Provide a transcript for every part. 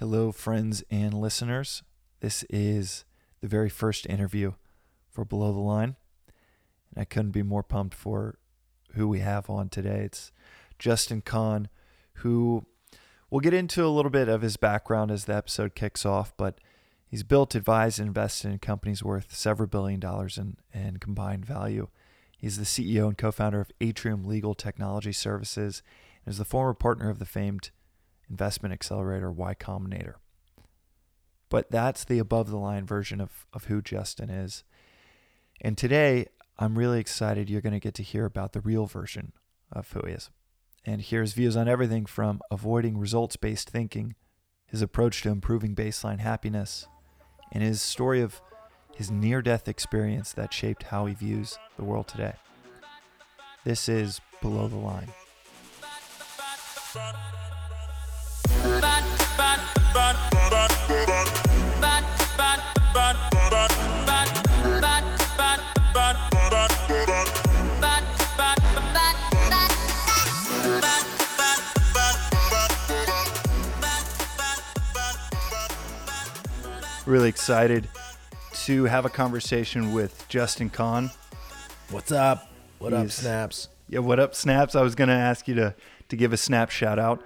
Hello, friends and listeners. This is the very first interview for Below the Line. And I couldn't be more pumped for who we have on today. It's Justin Kan, who we'll get into a little bit of his background as the episode kicks off, but he's built, advised, and invested in companies worth several billion dollars in, in combined value. He's the CEO and co founder of Atrium Legal Technology Services and is the former partner of the famed investment accelerator Y Combinator. But that's the above the line version of, of who Justin is. And today, I'm really excited you're going to get to hear about the real version of who he is. And here's views on everything from avoiding results based thinking, his approach to improving baseline happiness, and his story of his near death experience that shaped how he views the world today. This is Below the Line. Really excited to have a conversation with Justin Kan. What's up? What up, Snaps? Yeah, what up, Snaps? I was going to ask you to to give a Snap shout out.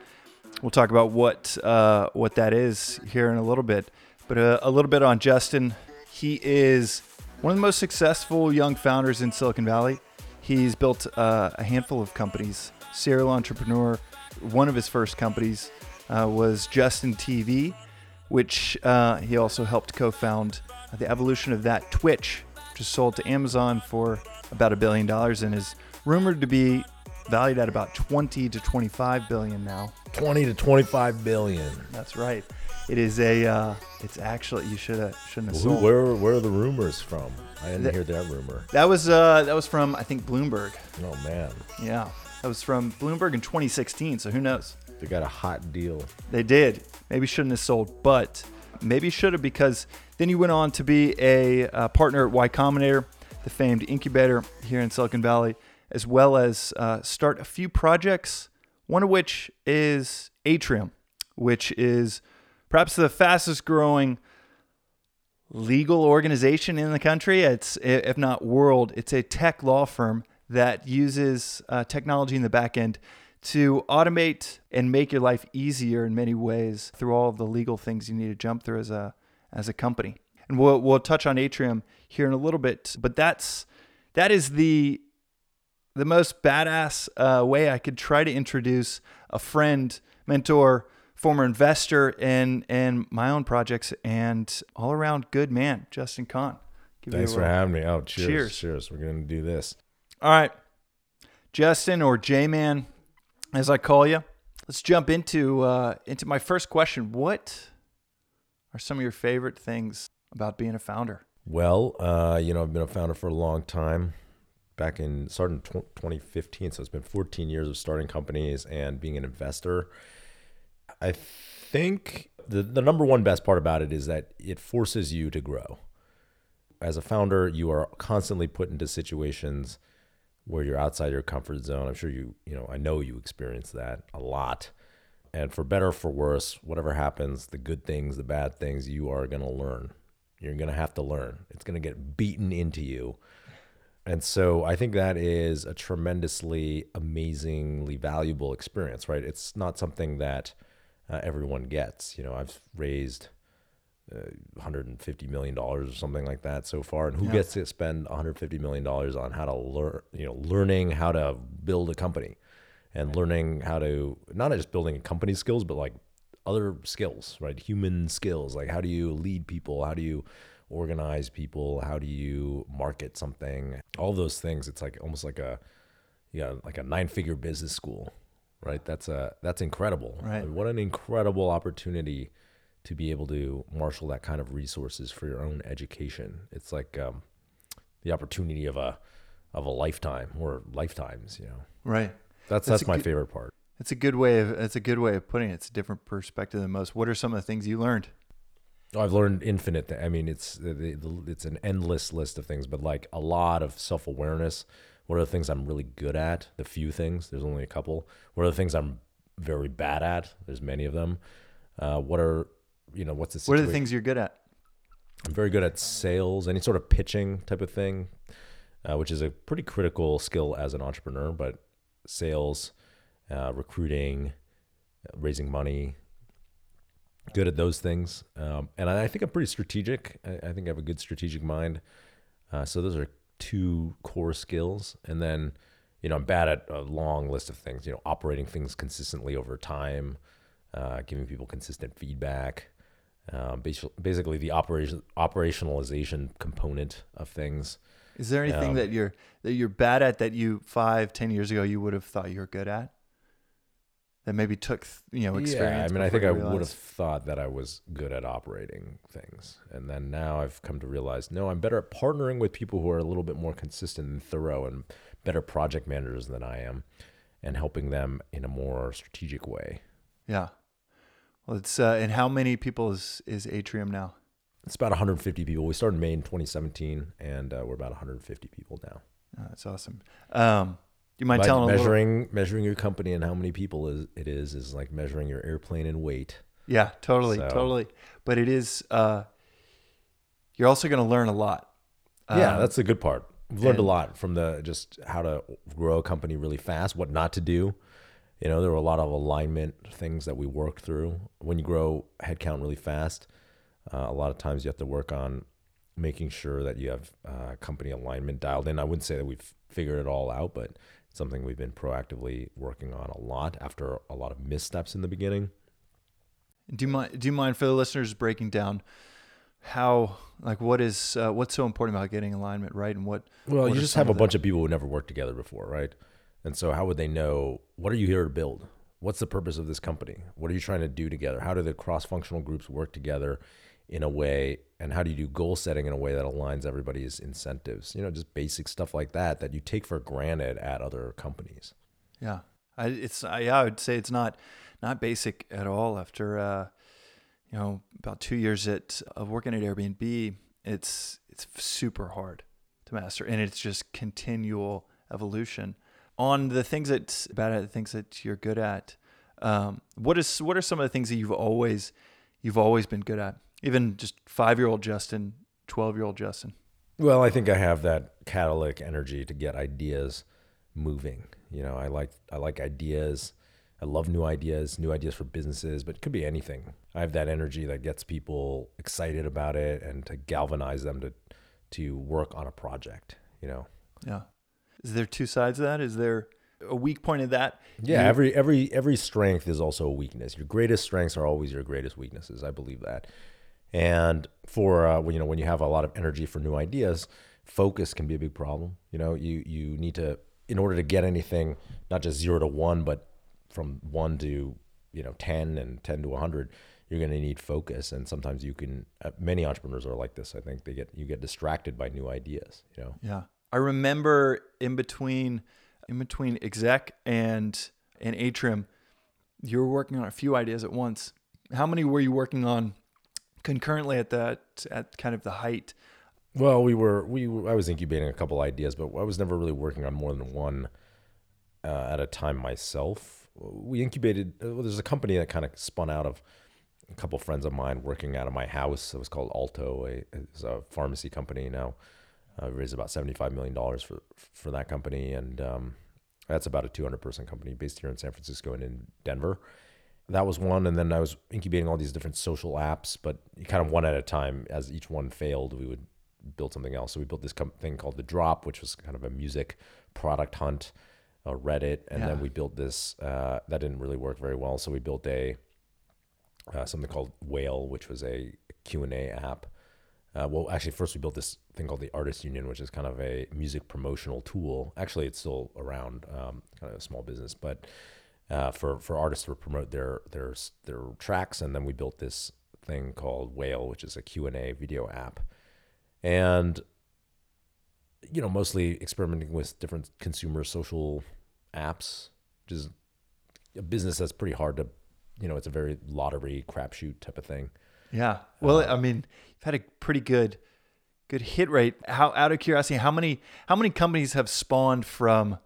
We'll talk about what uh, what that is here in a little bit, but uh, a little bit on Justin. He is one of the most successful young founders in Silicon Valley. He's built uh, a handful of companies. Serial entrepreneur. One of his first companies uh, was Justin TV, which uh, he also helped co-found. The evolution of that Twitch, which is sold to Amazon for about a billion dollars and is rumored to be valued at about 20 to 25 billion now. 20 to 25 billion. That's right. It is a. Uh, it's actually you should have shouldn't have sold. where, where are the rumors from? I didn't That- hear that rumor. That was uh that was from I think Bloomberg. Oh, man. Yeah, that was from Bloomberg in 2016. So who knows? They got a hot deal. They did. Maybe shouldn't have sold, but maybe should have because then you went on to be a uh, partner at Y Combinator, the famed incubator here in Silicon Valley, as well as uh, start a few projects. One of which is Atrium, which is perhaps the fastest growing legal organization in the country. It's if not world. It's a tech law firm that uses uh, technology in the back end to automate and make your life easier in many ways through all of the legal things you need to jump through as a as a company. And we'll we'll touch on Atrium here in a little bit, but that's that is the the most badass uh, way I could try to introduce a friend, mentor, former investor in in my own projects, and all around good man, Justin Kan. Give you Thanks for having me. Oh, cheers. Cheers. Cheers. We're going to do this. All right, Justin or J Man, as I call you. Let's jump into uh, into my first question. What are some of your favorite things about being a founder? Well, uh, you know, I've been a founder for a long time. Back in starting tw 2015, so it's been 14 years of starting companies and being an investor. I think the the number one best part about it is that it forces you to grow. As a founder, you are constantly put into situations where you're outside your comfort zone. I'm sure you, you know, I know you experience that a lot. And for better or for worse, whatever happens, the good things, the bad things, you are going to learn. You're going to have to learn. It's going to get beaten into you. And so I think that is a tremendously amazingly valuable experience, right? It's not something that uh, everyone gets. You know, I've raised uh, 150 million dollars or something like that so far, and who Yeah. gets to spend 150 million dollars on how to learn, you know, learning how to build a company and learning how to not just building a company skills, but like other skills, right? Human skills, like how do you lead people? How do you organize people? How do you market something? All those things. It's like almost like a yeah, like a nine-figure business school, right? That's a that's incredible. Right. What an incredible opportunity to be able to marshal that kind of resources for your own education. It's like um, the opportunity of a of a lifetime or lifetimes. You know, Right. that's That's that's, my good- favorite part. It's a good way of it's a good way of putting it. It's a different perspective than most. What are some of the things you learned? Oh, I've learned infinite. Th- I mean, it's it's an endless list of things, but like a lot of self awareness. What are the things I'm really good at? The few things. There's only a couple. What are the things I'm very bad at? There's many of them. Uh, what are you know, what's the What are the things you're good at? I'm very good at sales, any sort of pitching type of thing, uh, which is a pretty critical skill as an entrepreneur. But sales, uh, recruiting, uh, raising money, good at those things. Um, and I, I think I'm pretty strategic. I, I think I have a good strategic mind. Uh, so those are two core skills. And then, you know, I'm bad at a long list of things. You know, operating things consistently over time, uh, giving people consistent feedback. Um, basically, the operation operationalization component of things. Is there anything Um, that you're that you're bad at that you five, ten years ago you would have thought you were good at? That maybe took you know experience. Yeah, I mean, I think I would have thought that I was good at operating things, and then now I've come to realize, no, I'm better at partnering with people who are a little bit more consistent and thorough, and better project managers than I am, and helping them in a more strategic way. Yeah. Well, it's uh, and how many people is is Atrium now? It's about 150 people. We started in May in 2017, and uh, we're about 150 people now. Oh, that's awesome. Um, do you mind By telling a little- measuring measuring your company and how many people is, it is is like measuring your airplane in weight. Yeah, totally, So- totally. But it is. Uh, you're also going to learn a lot. yeah, Um, that's the good part. We've learned a lot from the just how to grow a company really fast, what not to do. You know, there were a lot of alignment things that we worked through. When you grow headcount really fast, uh, a lot of times you have to work on making sure that you have uh, company alignment dialed in. I wouldn't say that we've figured it all out, but it's something we've been proactively working on a lot after a lot of missteps in the beginning. Do you mind? Do you mind for the listeners breaking down how like what is uh, what's so important about getting alignment right and what? Well, what you just have a bunch of people who never worked together before, right? And so, how would they know what are you here to build? What's the purpose of this company? What are you trying to do together? How do the cross-functional groups work together in a way, and how do you do goal setting in a way that aligns everybody's incentives? You know, just basic stuff like that that you take for granted at other companies. Yeah, I, it's I, yeah, I would say it's not not basic at all. After uh, you know about two years at of working at Airbnb, it's it's super hard to master, and it's just continual evolution on the things that bad at the things that you're good at. Um, what is what are some of the things that you've always you've always been good at? Even just five year old Justin, twelve year old Justin. Well, I think I have that catalytic energy to get ideas moving. You know, I like I like ideas. I love new ideas, new ideas for businesses, but it could be anything. I have that energy that gets people excited about it and to galvanize them to to work on a project, you know. Yeah. Is there two sides of that? Is there a weak point of that? Yeah, You- every every every strength is also a weakness. Your greatest strengths are always your greatest weaknesses. I believe that. And for uh, when you know when you have a lot of energy for new ideas, focus can be a big problem. You know, you you need to in order to get anything not just zero to one, but from one to you know ten and ten to hundred, you're going to need focus. And sometimes you can. Uh, many entrepreneurs are like this. I think they get you get distracted by new ideas. You know. Yeah. I remember in between in between exec and and atrium, you were working on a few ideas at once. How many were you working on concurrently at that at kind of the height? Well, we were we were, I was incubating a couple ideas, but I was never really working on more than one uh, at a time myself. We incubated. uh, Well, there's a company that kind of spun out of a couple friends of mine working out of my house. It was called Alto. It's a pharmacy company now. Uh, raised about seventy-five million dollars for for that company, and um, that's about a two hundred person company based here in San Francisco and in Denver. That was one, and then I was incubating all these different social apps, but kind of one at a time. As each one failed, we would build something else. So we built this com- thing called the Drop, which was kind of a music product hunt, uh, Reddit, and Yeah. then we built this. Uh, that didn't really work very well, so we built a uh, something called Whale, which was a Q and A app. Uh, well, actually, first we built this thing called the Artist Union, which is kind of a music promotional tool. Actually, it's still around, um, kind of a small business, but uh, for for artists to promote their their their tracks. And then we built this thing called Whale, which is a Q and A video app, and you know, mostly experimenting with different consumer social apps, which is a business that's pretty hard to, you know, it's a very lottery crapshoot type of thing. Yeah. Well, Uh, I mean, you've had a pretty good good hit rate. How out of curiosity, how many how many companies have spawned from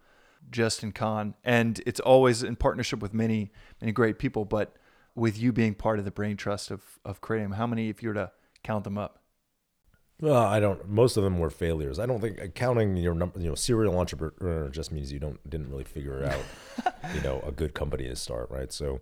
Justin Kan? And it's always in partnership with many many great people, but with you being part of the brain trust of of them? How many, if you were to count them up? Well, I don't. Most of them were failures. I don't think counting your number, you know, serial entrepreneur just means you don't didn't really figure out, you know, a good company to start, right? So,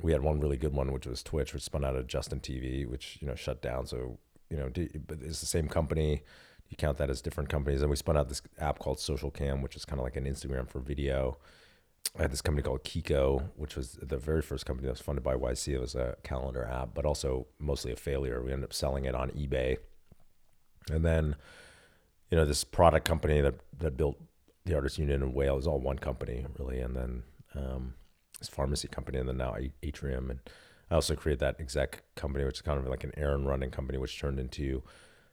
we had one really good one, which was Twitch, which spun out of Justin TV, which you know shut down. So, you know, but it's the same company. You count that as different companies, and we spun out this app called Socialcam, which is kind of like an Instagram for video. I had this company called Kiko, which was the very first company that was funded by YC. It was a calendar app, but also mostly a failure. We ended up selling it on eBay and then, you know, this product company that that built the Artists Union in Wales, all one company really, and then um, this pharmacy company, and then now Atrium, and I also created that exec company, which is kind of like an errand running company, which turned into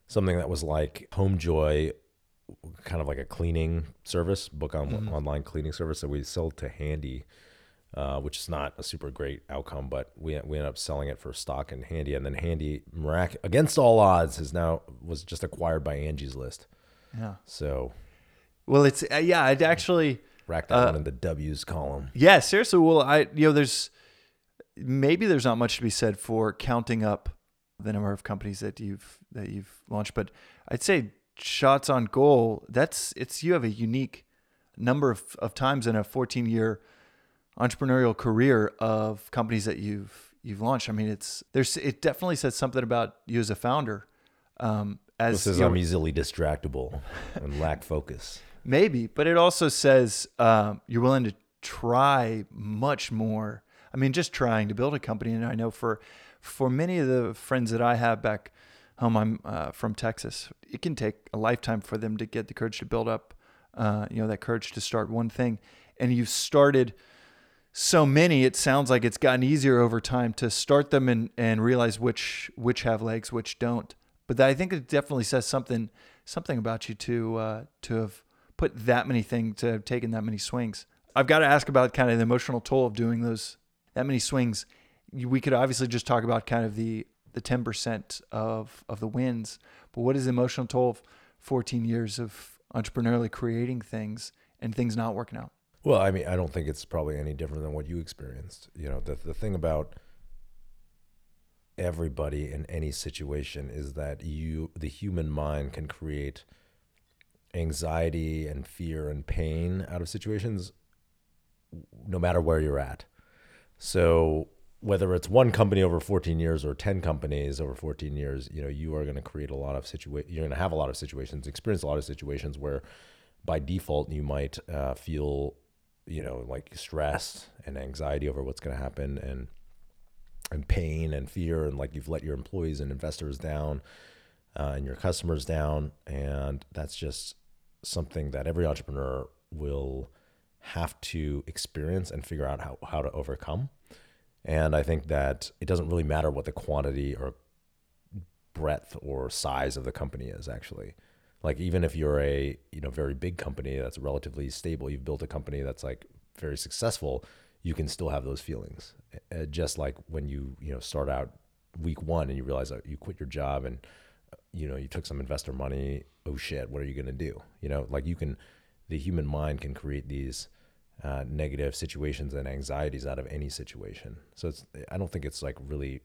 something that was like HomeJoy, kind of like a cleaning service, book on mm-hmm. online cleaning service that we sold to Handy uh, which is not a super great outcome, but we we ended up selling it for stock in Handy, and then Handy, mirac- against all odds, is now was just acquired by Angie's List. Yeah. So, well, it's uh, yeah, I'd actually rack that uh, one in the W's column. Yeah, seriously. Well, I you know, there's maybe there's not much to be said for counting up the number of companies that you've that you've launched, but I'd say shots on goal. That's it's you have a unique number of, of times in a 14 year entrepreneurial career of companies that you've you've launched. I mean, it's there's it definitely says something about you as a founder. Um, as this is I'm easily distractible and lack focus. Maybe, but it also says um, you're willing to try much more. I mean, just trying to build a company, and I know for for many of the friends that I have back home, I'm uh, from Texas. It can take a lifetime for them to get the courage to build up, uh, you know, that courage to start one thing, and you've started so many, it sounds like it's gotten easier over time to start them and, and realize which which have legs, which don't. But I think it definitely says something something about you to uh, to have put that many things, to have taken that many swings. I've got to ask about kind of the emotional toll of doing those that many swings. We could obviously just talk about kind of the the ten percent of of the wins, but what is the emotional toll of 14 years of entrepreneurially creating things and things not working out? Well, I mean, I don't think it's probably any different than what you experienced. You know, the the thing about everybody in any situation is that you the human mind can create anxiety and fear and pain out of situations no matter where you're at. So whether it's one company over 14 years or 10 companies over 14 years, you know, you are going to create a lot of situa- you're going to have a lot of situations, experience a lot of situations where by default you might uh, feel you know, like stress and anxiety over what's going to happen and and pain and fear and like you've let your employees and investors down uh, and your customers down and that's just something that every entrepreneur will have to experience and figure out how, how to overcome. And i think that it doesn't really matter what the quantity or breadth or size of the company is actually. Like even if you're a you know very big company that's relatively stable you've built a company that's like very successful you can still have those feelings. Uh, just like when you you know start out week one and you realize that you quit your job and you know you took some investor money oh shit what are you going to do? You know like you can the human mind can create these uh, negative situations and anxieties out of any situation. So it's i don't think it's like really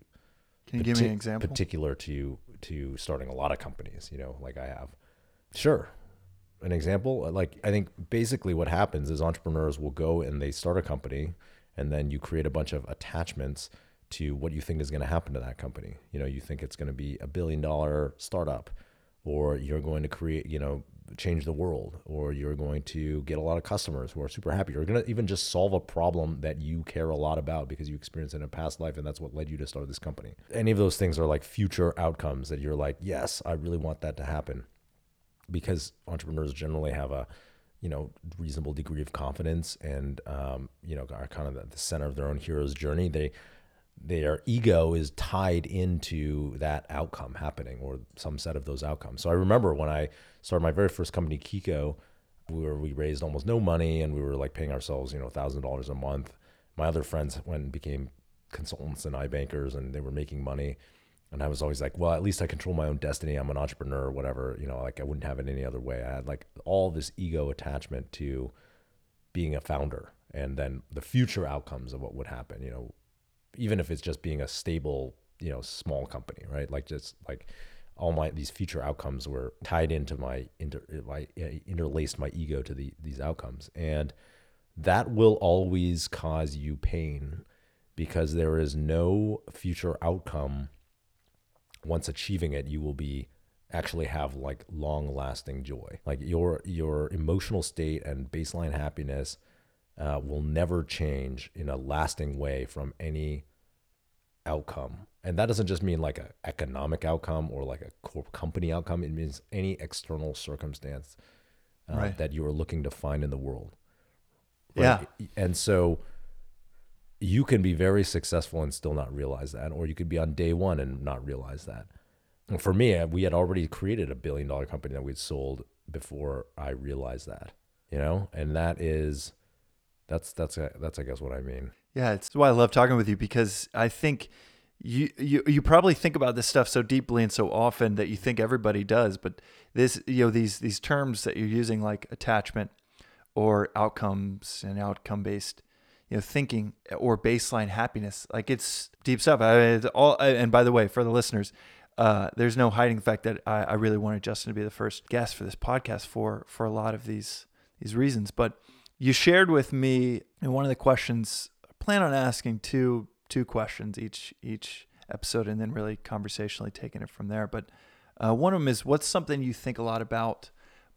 can you give me an example? particular to to starting a lot of companies you know like i have. Sure. An example, uh, like I think basically what happens is entrepreneurs will go and they start a company and then you create a bunch of attachments to what you think is going to happen to that company. You know, you think it's going to be a billion dollar startup or you're going to create, you know, change the world or you're going to get a lot of customers who are super happy. You're going to even just solve a problem that you care a lot about because you experienced it in a past life and that's what led you to start this company. Any of those things are like future outcomes that you're like, yes, I really want that to happen because entrepreneurs generally have a you know reasonable degree of confidence and um, you know are kind of at the center of their own hero's journey they their ego is tied into that outcome happening or some set of those outcomes so i remember when i started my very first company kiko we were we raised almost no money and we were like paying ourselves you know thousand dollars a month my other friends went became consultants and iBankers and they were making money and I was always like, well, at least I control my own destiny. I'm an entrepreneur or whatever. You know, like I wouldn't have it any other way. I had like all this ego attachment to being a founder and then the future outcomes of what would happen. You know, even if it's just being a stable, you know, small company, right? Like just like all my these future outcomes were tied into my inter my eh, interlaced my ego to the these outcomes, and that will always cause you pain because there is no future outcome. Once achieving it you will be actually have like long lasting joy. Like your your emotional state and baseline happiness uh, will never change in a lasting way from any outcome and that doesn't just mean like an economic outcome or like a company outcome it means any external circumstance uh, right. that you are looking to find in the world right? yeah and so you can be very successful and still not realize that, or you could be on day one and not realize that. And for me, we had already created a billion dollar company that we'd sold before I realized that, you know, and that is, that's that's that's I guess what I mean. Yeah, it's why I love talking with you because I think you you you probably think about this stuff so deeply and so often that you think everybody does, but this you know these these terms that you're using like attachment or outcomes and outcome based you know thinking or baseline happiness like it's deep stuff I it's all and by the way for the listeners uh, there's no hiding the fact that I, I really wanted Justin to be the first guest for this podcast for for a lot of these these reasons but you shared with me in one of the questions I plan on asking two two questions each each episode and then really conversationally taking it from there but uh, one of them is what's something you think a lot about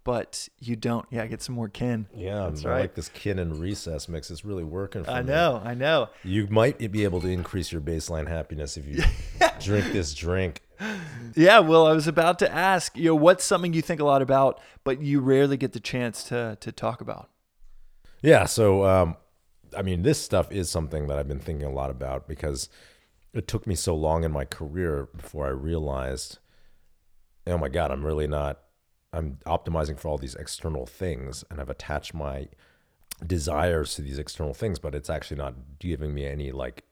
but you don't. Yeah, get some more kin. Yeah, that's I right. like this kin and recess mix. It's really working for me. I me. know, I know. You might be able to increase your baseline happiness if you drink this drink. Yeah, well, I was about to ask, you know, what's something you think a lot about, but you rarely get the chance to to talk about. Yeah, so um, I mean, this stuff is something that I've been thinking a lot about because it took me so long in my career before I realized, oh my God, I'm really not I'm optimizing for all these external things and I've attached my desires to these external things, but it's actually not giving me any like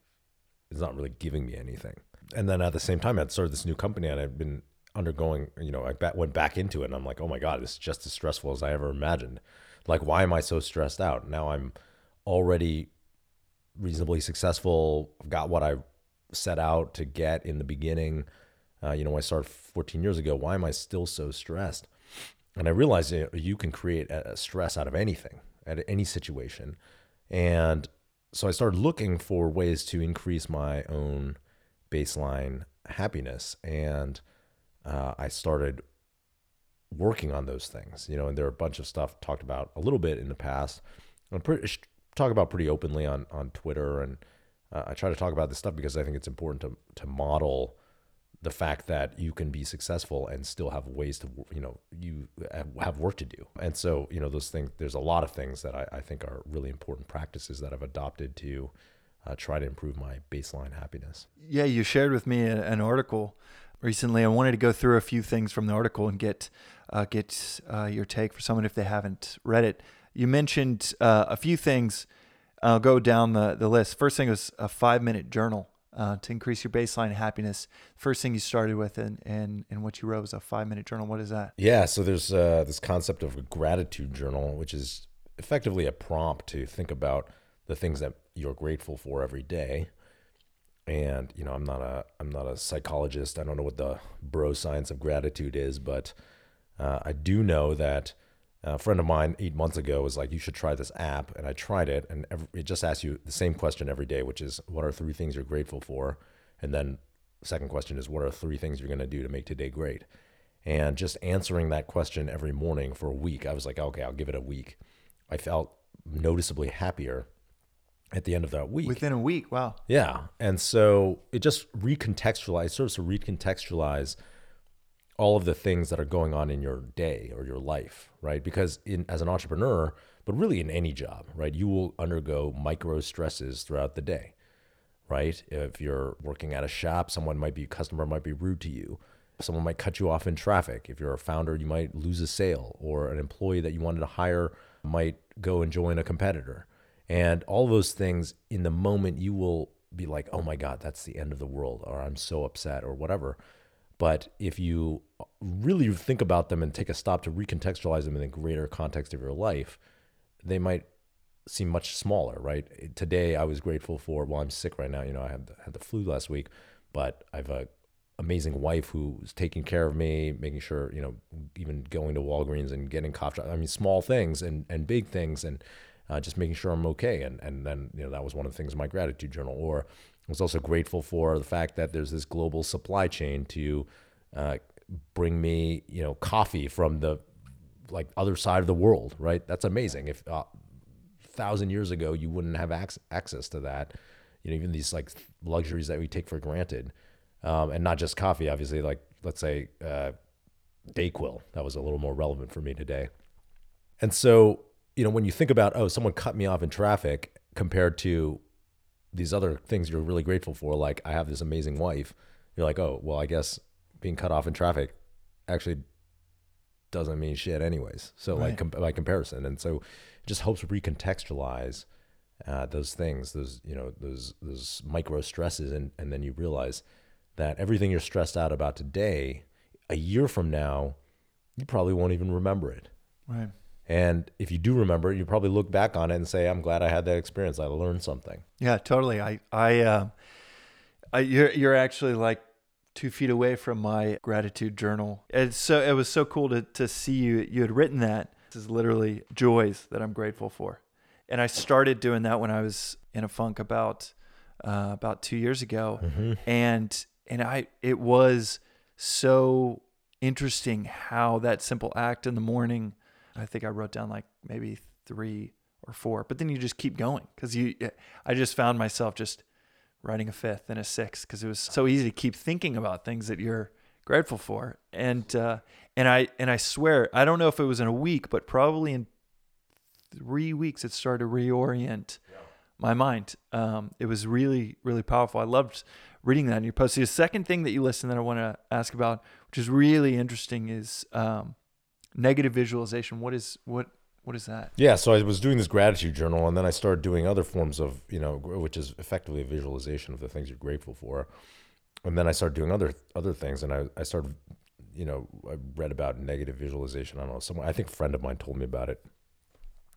it's not really giving me anything. And then at the same time, I'd started this new company and I've been undergoing, you know, I went back into it and I'm like, oh my God, this is just as stressful as I ever imagined. Like, why am I so stressed out? Now I'm already reasonably successful, I've got what I set out to get in the beginning. Uh, you know, I started 14 years ago, why am I still so stressed? and I realized you, know, you can create a stress out of anything, at any situation. And so I started looking for ways to increase my own baseline happiness. And uh, I started working on those things, you know, and there are a bunch of stuff talked about a little bit in the past. I'm pretty talk about pretty openly on, on Twitter. And uh, I try to talk about this stuff because I think it's important to, to model the fact that you can be successful and still have ways to you know you have work to do and so you know those things there's a lot of things that i, I think are really important practices that i've adopted to uh, try to improve my baseline happiness yeah you shared with me an article recently i wanted to go through a few things from the article and get uh, get uh, your take for someone if they haven't read it you mentioned uh, a few things i'll go down the, the list first thing was a five minute journal uh, to increase your baseline happiness. First thing you started with and and and what you wrote was a five minute journal. What is that? Yeah, so there's uh, this concept of a gratitude journal, which is effectively a prompt to think about the things that you're grateful for every day. And you know, I'm not a I'm not a psychologist. I don't know what the bro science of gratitude is, but uh, I do know that a friend of mine eight months ago was like, "You should try this app," and I tried it, and every, it just asks you the same question every day, which is, "What are three things you're grateful for?" And then second question is, "What are three things you're going to do to make today great?" And just answering that question every morning for a week, I was like, "Okay, I'll give it a week." I felt noticeably happier at the end of that week. Within a week, wow. Yeah, and so it just recontextualized, serves to recontextualize all of the things that are going on in your day or your life, right? Because in as an entrepreneur, but really in any job, right, you will undergo micro stresses throughout the day, right? If you're working at a shop, someone might be customer might be rude to you. Someone might cut you off in traffic. If you're a founder, you might lose a sale, or an employee that you wanted to hire might go and join a competitor. And all those things in the moment you will be like, "Oh my god, that's the end of the world," or "I'm so upset," or whatever but if you really think about them and take a stop to recontextualize them in the greater context of your life, they might seem much smaller, right? Today, I was grateful for. Well, I'm sick right now. You know, I had the, had the flu last week, but I have a amazing wife who's taking care of me, making sure you know, even going to Walgreens and getting cough drops. I mean, small things and and big things, and uh, just making sure I'm okay. And and then you know that was one of the things in my gratitude journal. Or I was also grateful for the fact that there's this global supply chain to uh, bring me you know coffee from the like other side of the world. Right? That's amazing. If uh, thousand years ago you wouldn't have ac- access to that, you know even these like luxuries that we take for granted, um, and not just coffee. Obviously, like let's say. Uh, Dayquil. That was a little more relevant for me today. And so you know, when you think about, oh, someone cut me off in traffic compared to these other things you're really grateful for, like I have this amazing wife, you're like, oh, well, I guess being cut off in traffic actually doesn't mean shit, anyways. So, right. like, com- by comparison. And so it just helps recontextualize uh, those things, those, you know, those, those micro stresses. And, and then you realize that everything you're stressed out about today, a year from now, you probably won't even remember it. Right. And if you do remember you probably look back on it and say, "I'm glad I had that experience. I learned something." Yeah, totally. I, I, uh, I you're you're actually like two feet away from my gratitude journal. It's so it was so cool to to see you. You had written that. This is literally joys that I'm grateful for, and I started doing that when I was in a funk about uh, about two years ago, mm-hmm. and and I it was so interesting how that simple act in the morning I think I wrote down like maybe three or four, but then you just keep going because you. I just found myself just writing a fifth and a sixth because it was so easy to keep thinking about things that you're grateful for, and uh, and I and I swear I don't know if it was in a week, but probably in three weeks it started to reorient yeah. my mind. Um, it was really really powerful. I loved reading that in your post. The second thing that you listed that I want to ask about, which is really interesting, is um, negative visualization. What is what what is that? Yeah, so I was doing this gratitude journal, and then I started doing other forms of you know, which is effectively a visualization of the things you're grateful for. And then I started doing other other things, and I I started, you know, I read about negative visualization. I don't know, someone I think a friend of mine told me about it.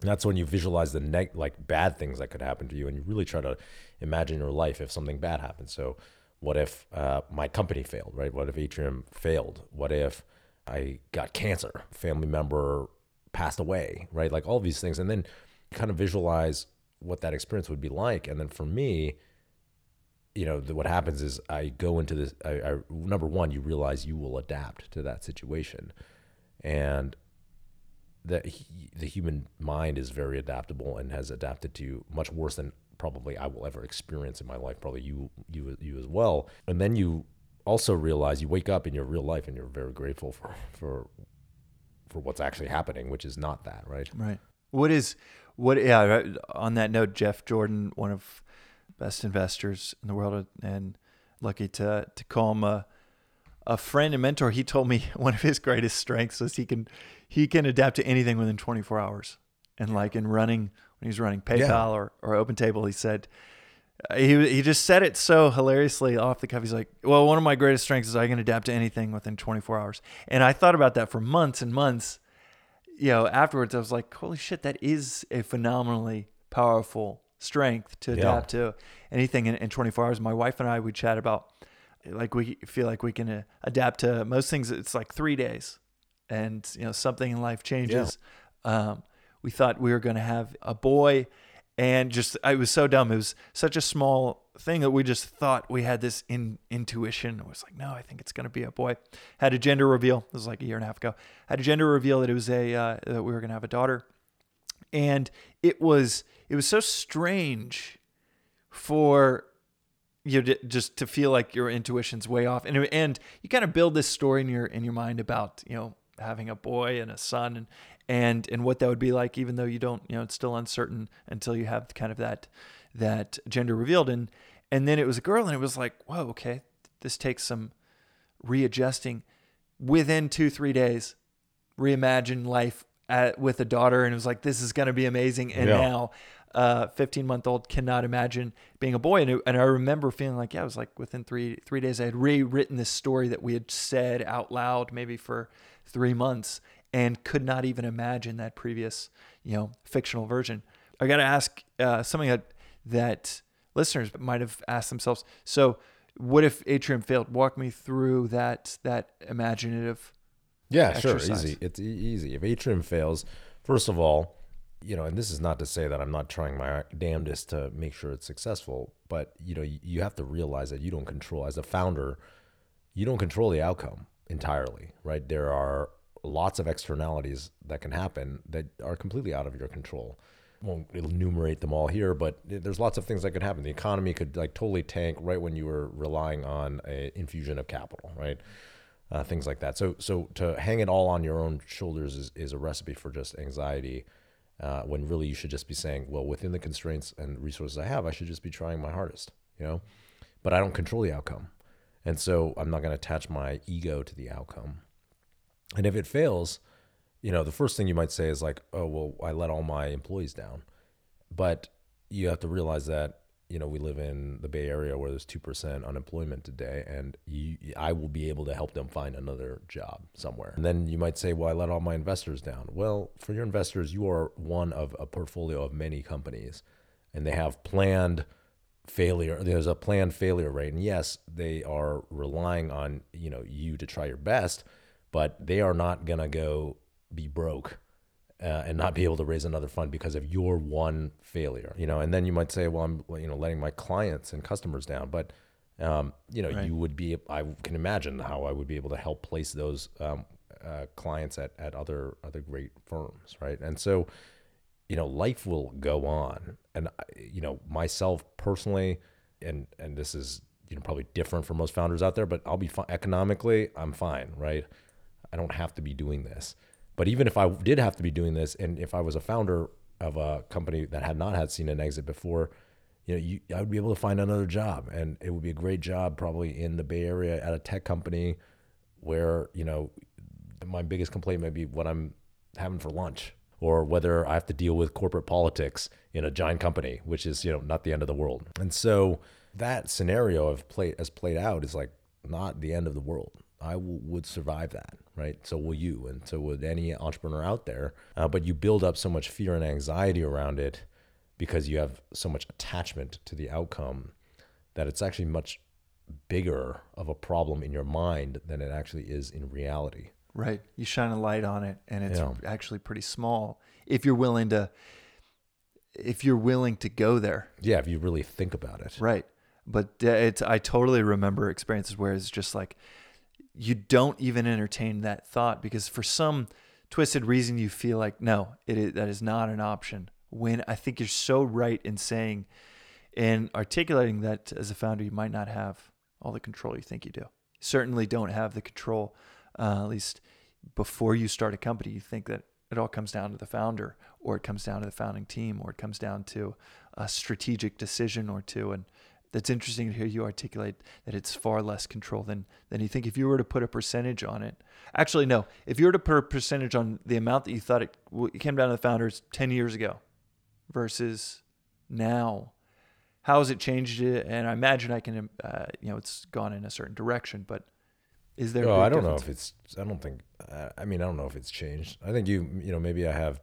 And that's when you visualize the neg like bad things that could happen to you, and you really try to imagine your life if something bad happens. So, what if uh, my company failed? Right? What if Atrium failed? What if I got cancer, family member passed away, right? Like all these things. And then kind of visualize what that experience would be like. And then for me, you know, what happens is I go into this. I, I, number one, you realize you will adapt to that situation, and that the human mind is very adaptable and has adapted to much worse than probably I will ever experience in my life. Probably you, you, you as well. And then you also realize you wake up in your real life and you're very grateful for for for what's actually happening, which is not that, right? Right. What is what? Yeah. On that note, Jeff Jordan, one of best investors in the world, and lucky to to call him a a friend and mentor. He told me one of his greatest strengths is he can he can adapt to anything within 24 hours. And like in running, when he was running PayPal yeah. or, or OpenTable, he said he he just said it so hilariously off the cuff. He's like, "Well, one of my greatest strengths is I can adapt to anything within 24 hours." And I thought about that for months and months. You know, afterwards, I was like, "Holy shit, that is a phenomenally powerful strength to adapt yeah. to anything in, in 24 hours." My wife and I would chat about like we feel like we can uh, adapt to most things. It's like three days, and you know, something in life changes. Yeah. Um, we thought we were going to have a boy and just it was so dumb. It was such a small thing that we just thought we had this in intuition. It was like, no, I think it's to be a boy. Had a gender reveal. This was like a year and a half ago. Had a gender reveal that it was a uh, that we were to have a daughter, and it was it was so strange for you know, just to feel like your intuition's way off, and and you kind of build this story in your in your mind about you know having a boy and a son and and and what that would be like, even though you don't, you know, it's still uncertain until you have kind of that that gender revealed. And and then it was a girl, and it was like, whoa, okay, this takes some readjusting. Within two three days, reimagine life at, with a daughter, and it was like, this is going to be amazing. And yeah. now. Uh, 15 month old cannot imagine being a boy. And, it, and I remember feeling like, yeah, it was like within three, three days, I had rewritten this story that we had said out loud, maybe for three months and could not even imagine that previous, you know, fictional version. I got to ask uh, something that that listeners might have asked themselves. So, what if Atrium failed? Walk me through that that imaginative. Yeah, exercise. sure, easy. It's easy. If Atrium fails, first of all, you know, and this is not to say that I'm not trying my damnedest to make sure it's successful, but you know, you have to realize that you don't control as a founder, you don't control the outcome entirely, right? There are lots of externalities that can happen that are completely out of your control. Won't enumerate them all here, but there's lots of things that could happen. The economy could like totally tank right when you were relying on a infusion of capital, right? Uh, things like that. So, so to hang it all on your own shoulders is, is a recipe for just anxiety. Uh, when really you should just be saying, well, within the constraints and resources I have, I should just be trying my hardest, you know. But I don't control the outcome, and so I'm not going to attach my ego to the outcome. And if it fails, you know, the first thing you might say is like, oh, well, I let all my employees down. But you have to realize that, you know, we live in the Bay Area where there's 2% unemployment today, and you, I will be able to help them find another job somewhere. And then you might say, well, I let all my investors down. Well, for your investors, you are one of a portfolio of many companies, and they have planned failure there's a planned failure rate and yes they are relying on you know you to try your best but they are not going to go be broke uh, and not be able to raise another fund because of your one failure you know? And then you might say well i'm you know letting my clients and customers down but um, you know Right. you would be i can imagine how i would be able to help place those um, uh, clients at, at other other great firms right? And so you know life will go on. And you know myself personally and and this is you know probably different for most founders out there but i'll be fine economically i'm fine right i don't have to be doing this but even if i did have to be doing this and if i was a founder of a company that had not had seen an exit before you know you, i would be able to find another job and it would be a great job probably in the bay area at a tech company where you know my biggest complaint might be what i'm having for lunch or whether I have to deal with corporate politics in a giant company, which is you know not the end of the world. And so that scenario of play as played out is like not the end of the world. I w- would survive that, right? So will you, and so would any entrepreneur out there. Uh, but you build up so much fear and anxiety around it because you have so much attachment to the outcome that it's actually much bigger of a problem in your mind than it actually is in reality. Right. You shine a light on it and it's Yeah. actually pretty small if you're willing to if you're willing to go there. Yeah, if you really think about it. Right. But uh, it's I totally remember experiences where it's just like you don't even entertain that thought because for some twisted reason you feel like no, it is, that is not an option. When I think you're so right in saying and articulating that as a founder you might not have all the control you think you do. Certainly don't have the control uh, at least before you start a company you think that it all comes down to the founder or it comes down to the founding team or it comes down to a strategic decision or two and that's interesting to hear you articulate that it's far less control than than you think if you were to put a percentage on it actually no if you were to put a percentage on the amount that you thought it, it came down to the founders 10 years ago versus now how has it changed it and i imagine i can uh, you know it's gone in a certain direction but is there a Oh, I don't know if it's. I don't think. uh, I mean, I don't know if it's changed. I think you. You know, maybe I have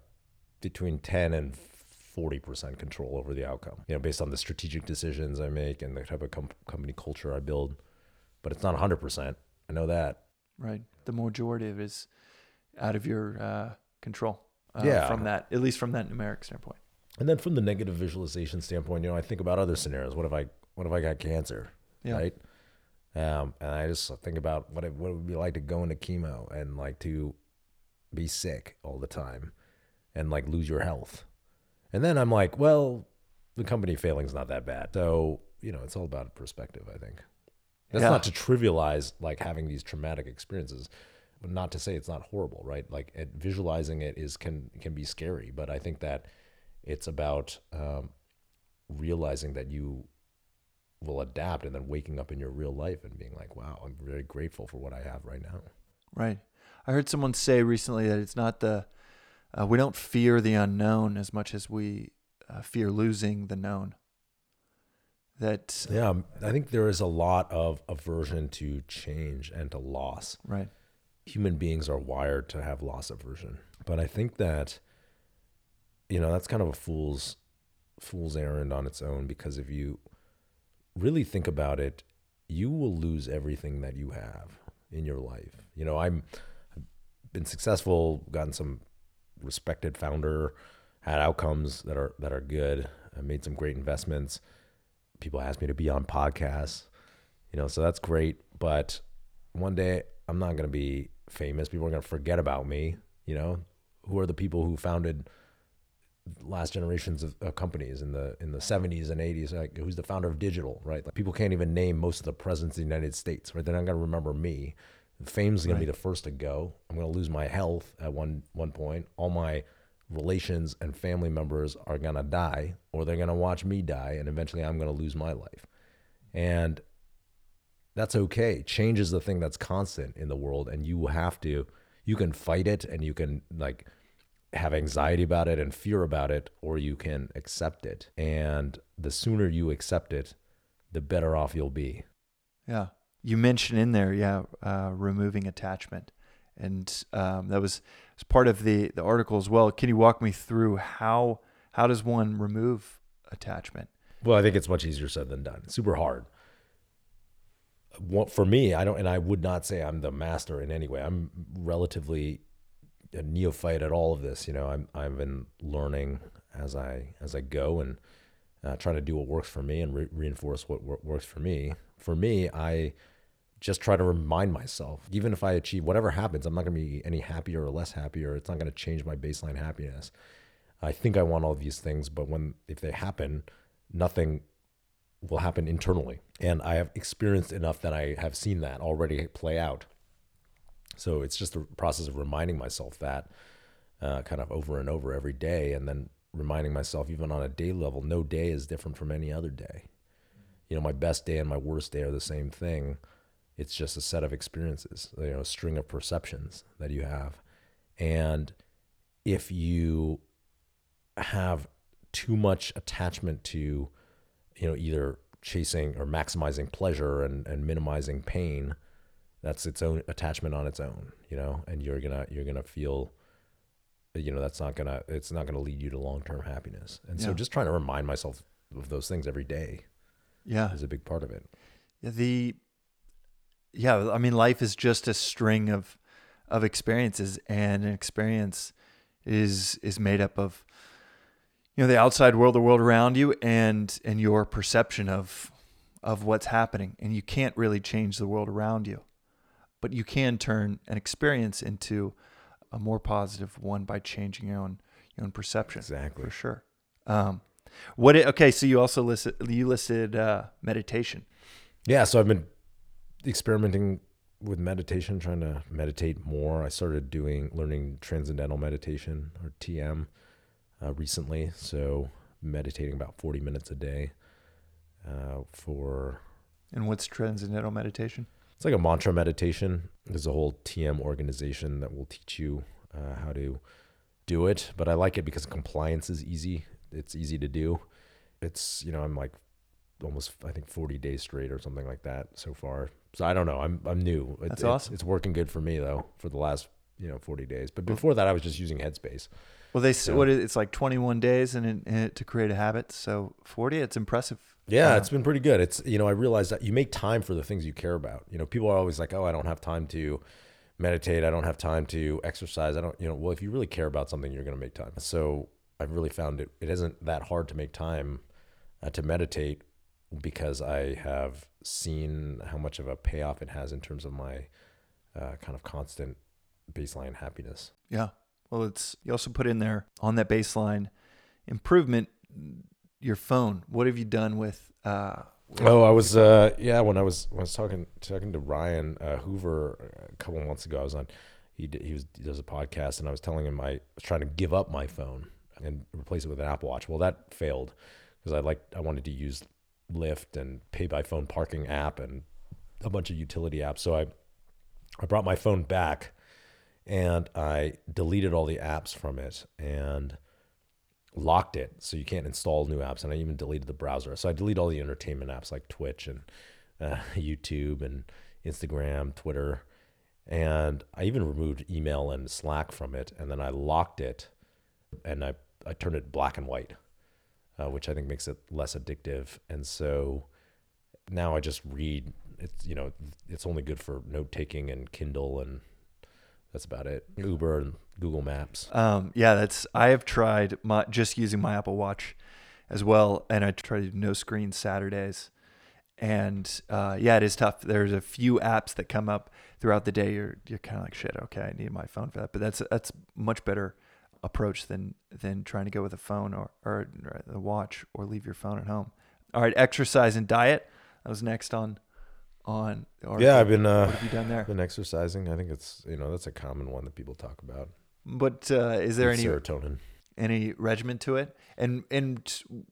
between ten and forty percent control over the outcome. You know, based on the strategic decisions I make and the type of com- company culture I build. But it's not hundred percent. I know that. right the majority of it is out of your uh, control uh, Yeah. from that at least from that numeric standpoint And then from the negative visualization standpoint, you know, I think about other scenarios. What if I? What if I got cancer? Yeah. Right. Um, and I just think about what it, what it would be like to go into chemo and like to be sick all the time and like lose your health. And then I'm like, well, the company failing's not that bad. So, you know, it's all about perspective, I think. That's Yeah. not to trivialize like having these traumatic experiences, but not to say it's not horrible, right? Like it, visualizing it is can can be scary, but I think that it's about um, realizing that you will adapt and then waking up in your real life and being like, wow, I'm very grateful for what I have right now. Right. I heard someone say recently that it's not the, uh, we don't fear the unknown as much as we uh, fear losing the known. That, Yeah, um, I think there is a lot of aversion to change and to loss. right. Human beings are wired to have loss aversion. But I think that, you know, that's kind of a fool's fool's errand on its own because if you really think about it, you will lose everything that you have in your life. You know, I'm I've been successful, gotten some respected founder, had outcomes that are that are good. I made some great investments. People ask me to be on podcasts, you know, so that's great. But one day I'm not going to be famous. People are going to forget about me. You know, who are the people who founded last generations of, of, companies in the in the 70s and 80s like who's the founder of digital right like people can't even name most of the presidents of the united states right they're not going to remember me fame's going right. to be the first to go i'm going to lose my health at one one point all my relations and family members are going to die or they're going to watch me die and eventually I'm going to lose my life. And that's okay. Change is the thing that's constant in the world and you have to you can fight it and you can like have anxiety about it and fear about it or you can accept it. And the sooner you accept it, the better off you'll be. Yeah. You mentioned in there, yeah, uh, removing attachment and um, that was, was part of the the article as well. Can you walk me through how how does one remove attachment? Well, I think it's much easier said than done. Super hard. For me, I don't, and I would not say I'm the master in any way. I'm relatively a neophyte at all of this. You know, I'm I've been learning as I as I go and uh, trying to do what works for me and re- reinforce what works for me. For me, I just try to remind myself, even if I achieve whatever happens, I'm not going to be any happier or less happier. It's not going to change my baseline happiness. I think I want all these things, but when if they happen, nothing will happen internally. And I have experienced enough that I have seen that already play out. So it's just a process of reminding myself that uh, kind of over and over every day, and then reminding myself, even on a day level, no day is different from any other day. You know, my best day and my worst day are the same thing it's just a set of experiences, you know, a string of perceptions that you have. And if you have too much attachment to, you know, either chasing or maximizing pleasure and, and minimizing pain, that's its own attachment on its own, you know, and you're gonna you're gonna feel you know that's not gonna it's not gonna lead you to long-term happiness. And so just trying to remind myself of those things every day yeah. is a big part of it. Yeah, the yeah, I mean, life is just a string of of experiences, and an experience is is made up of you know the outside world, the world around you, and and your perception of of what's happening. And you can't really change the world around you, but you can turn an experience into a more positive one by changing your own your own perception. Exactly, for sure. Um, what? It, okay, so you also listed you listed uh, meditation. Yeah, so I've been experimenting with meditation, trying to meditate more. I started doing learning transcendental meditation or TM uh, recently, so meditating about 40 minutes a day uh, for. And what's transcendental meditation? It's like a mantra meditation. There's a whole TM organization that will teach you uh, how to do it, but I like it because compliance is easy. It's easy to do. It's you know I'm like almost I think 40 days straight or something like that so far. So I don't know. I'm I'm new. That's it, awesome. It's, it's working good for me though for the last you know 40 days. But before that, I was just using Headspace. Well, they so, what it's like 21 days and, in, it, to create a habit. So 40, it's impressive. Yeah, uh, it's been pretty good. It's you know I realized that you make time for the things you care about. You know, people are always like, oh, I don't have time to meditate. I don't have time to exercise. I don't you know. Well, if you really care about something, you're going to make time. So I've really found it. It isn't that hard to make time uh, to meditate because I have seen how much of a payoff it has in terms of my uh, kind of constant baseline happiness. Yeah. Well, it's you also put in there on that baseline improvement your phone. What have you done with? Uh, with oh, I was uh, yeah when I was when I was talking talking to Ryan uh, Hoover a couple months ago. I was on he did, he was he does a podcast and I was telling him I was trying to give up my phone and replace it with an Apple Watch. Well, that failed because I like I wanted to use Lyft and pay by phone parking app and a bunch of utility apps. So I I brought my phone back and I deleted all the apps from it and locked it so you can't install new apps and I even deleted the browser. So I deleted all the entertainment apps like Twitch and uh, YouTube and Instagram, Twitter, and I even removed email and Slack from it and then I locked it and I I turned it black and white uh, which I think makes it less addictive. And so now I just read. It's you know it's only good for note taking and Kindle and that's about it. Uber and Google Maps. Um, yeah, that's I have tried my just using my Apple Watch as well, and I try to do no screen Saturdays. And uh, yeah, it is tough. There's a few apps that come up throughout the day. You're you're kind of like shit. Okay, I need my phone for that. But that's that's much better approach than than trying to go with a phone or or, or the watch or leave your phone at home. All right, exercise and diet. That was next on on. Or yeah, I've been uh, what have you done there? been exercising. I think it's you know that's a common one that people talk about. But uh, is there any serotonin? Any regiment to it? And and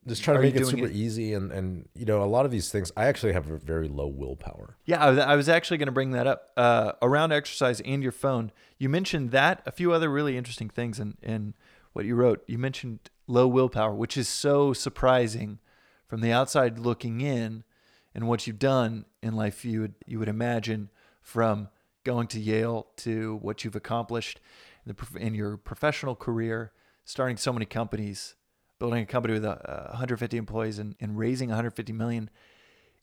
Just trying to make it super easy and and you know a lot of these things. I actually have a very low willpower. Yeah, I was, I was actually going to bring that up uh, around exercise and your phone. You mentioned that a few other really interesting things in in what you wrote. You mentioned low willpower, which is so surprising from the outside looking in, and what you've done in life. You would you would imagine from going to Yale to what you've accomplished in, the, in your professional career, starting so many companies, building a company with uh, 150 employees, and, and raising 150 million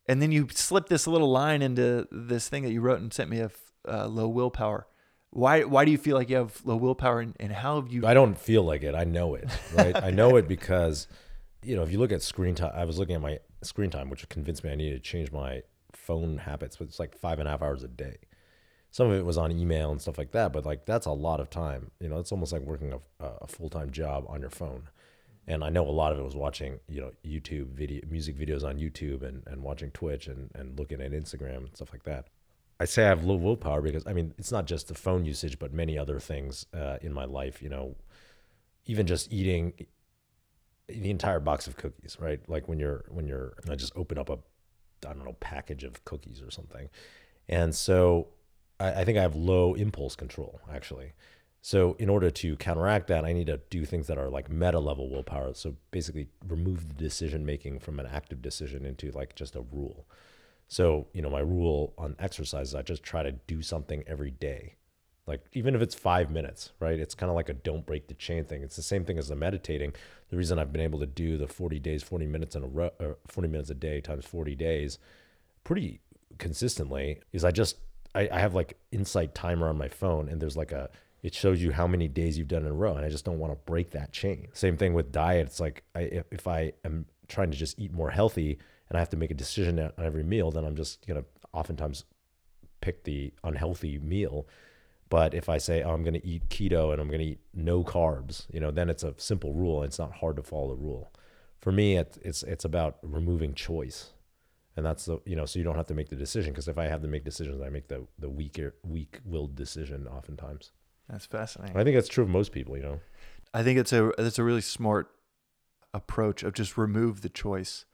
and then you slip this little line into this thing that you wrote and sent me of uh, low willpower. Why why do you feel like you have low willpower and, and how have you I don't feel like it. I know it, right? I know it because, you know, if you look at screen time, I was looking at my screen time, which convinced me I needed to change my phone habits, but it's like five and a half hours a day. Some of it was on email and stuff like that, but like that's a lot of time. You know, it's almost like working a, a full time job on your phone. And I know a lot of it was watching, you know, YouTube video, music videos on YouTube and, and watching Twitch and, and looking at Instagram and stuff like that. I say I have low willpower because I mean it's not just the phone usage, but many other things uh, in my life. You know, even just eating the entire box of cookies, right? Like when you're when you're I just open up a I don't know package of cookies or something, and so I, I think I have low impulse control actually. So in order to counteract that, I need to do things that are like meta level willpower. So basically, remove the decision making from an active decision into like just a rule. So, you know, my rule on exercise is I just try to do something every day. Like even if it's five minutes, right? It's kind of like a don't break the chain thing. It's the same thing as the meditating. The reason I've been able to do the 40 days, 40 minutes in a row, uh, 40 minutes a day times 40 days pretty consistently is I just, I, I have like insight timer on my phone and there's like a, it shows you how many days you've done in a row. And I just don't want to break that chain. Same thing with diet. It's like I, if, if I am trying to just eat more healthy, and I have to make a decision on every meal, then I'm just gonna oftentimes pick the unhealthy meal. But if I say oh, I'm gonna eat keto and I'm gonna eat no carbs, you know, then it's a simple rule. And it's not hard to follow the rule. For me, it's it's it's about removing choice, and that's the you know, so you don't have to make the decision. Because if I have to make decisions, I make the the weaker weak willed decision oftentimes. That's fascinating. I think that's true of most people. You know, I think it's a it's a really smart approach of just remove the choice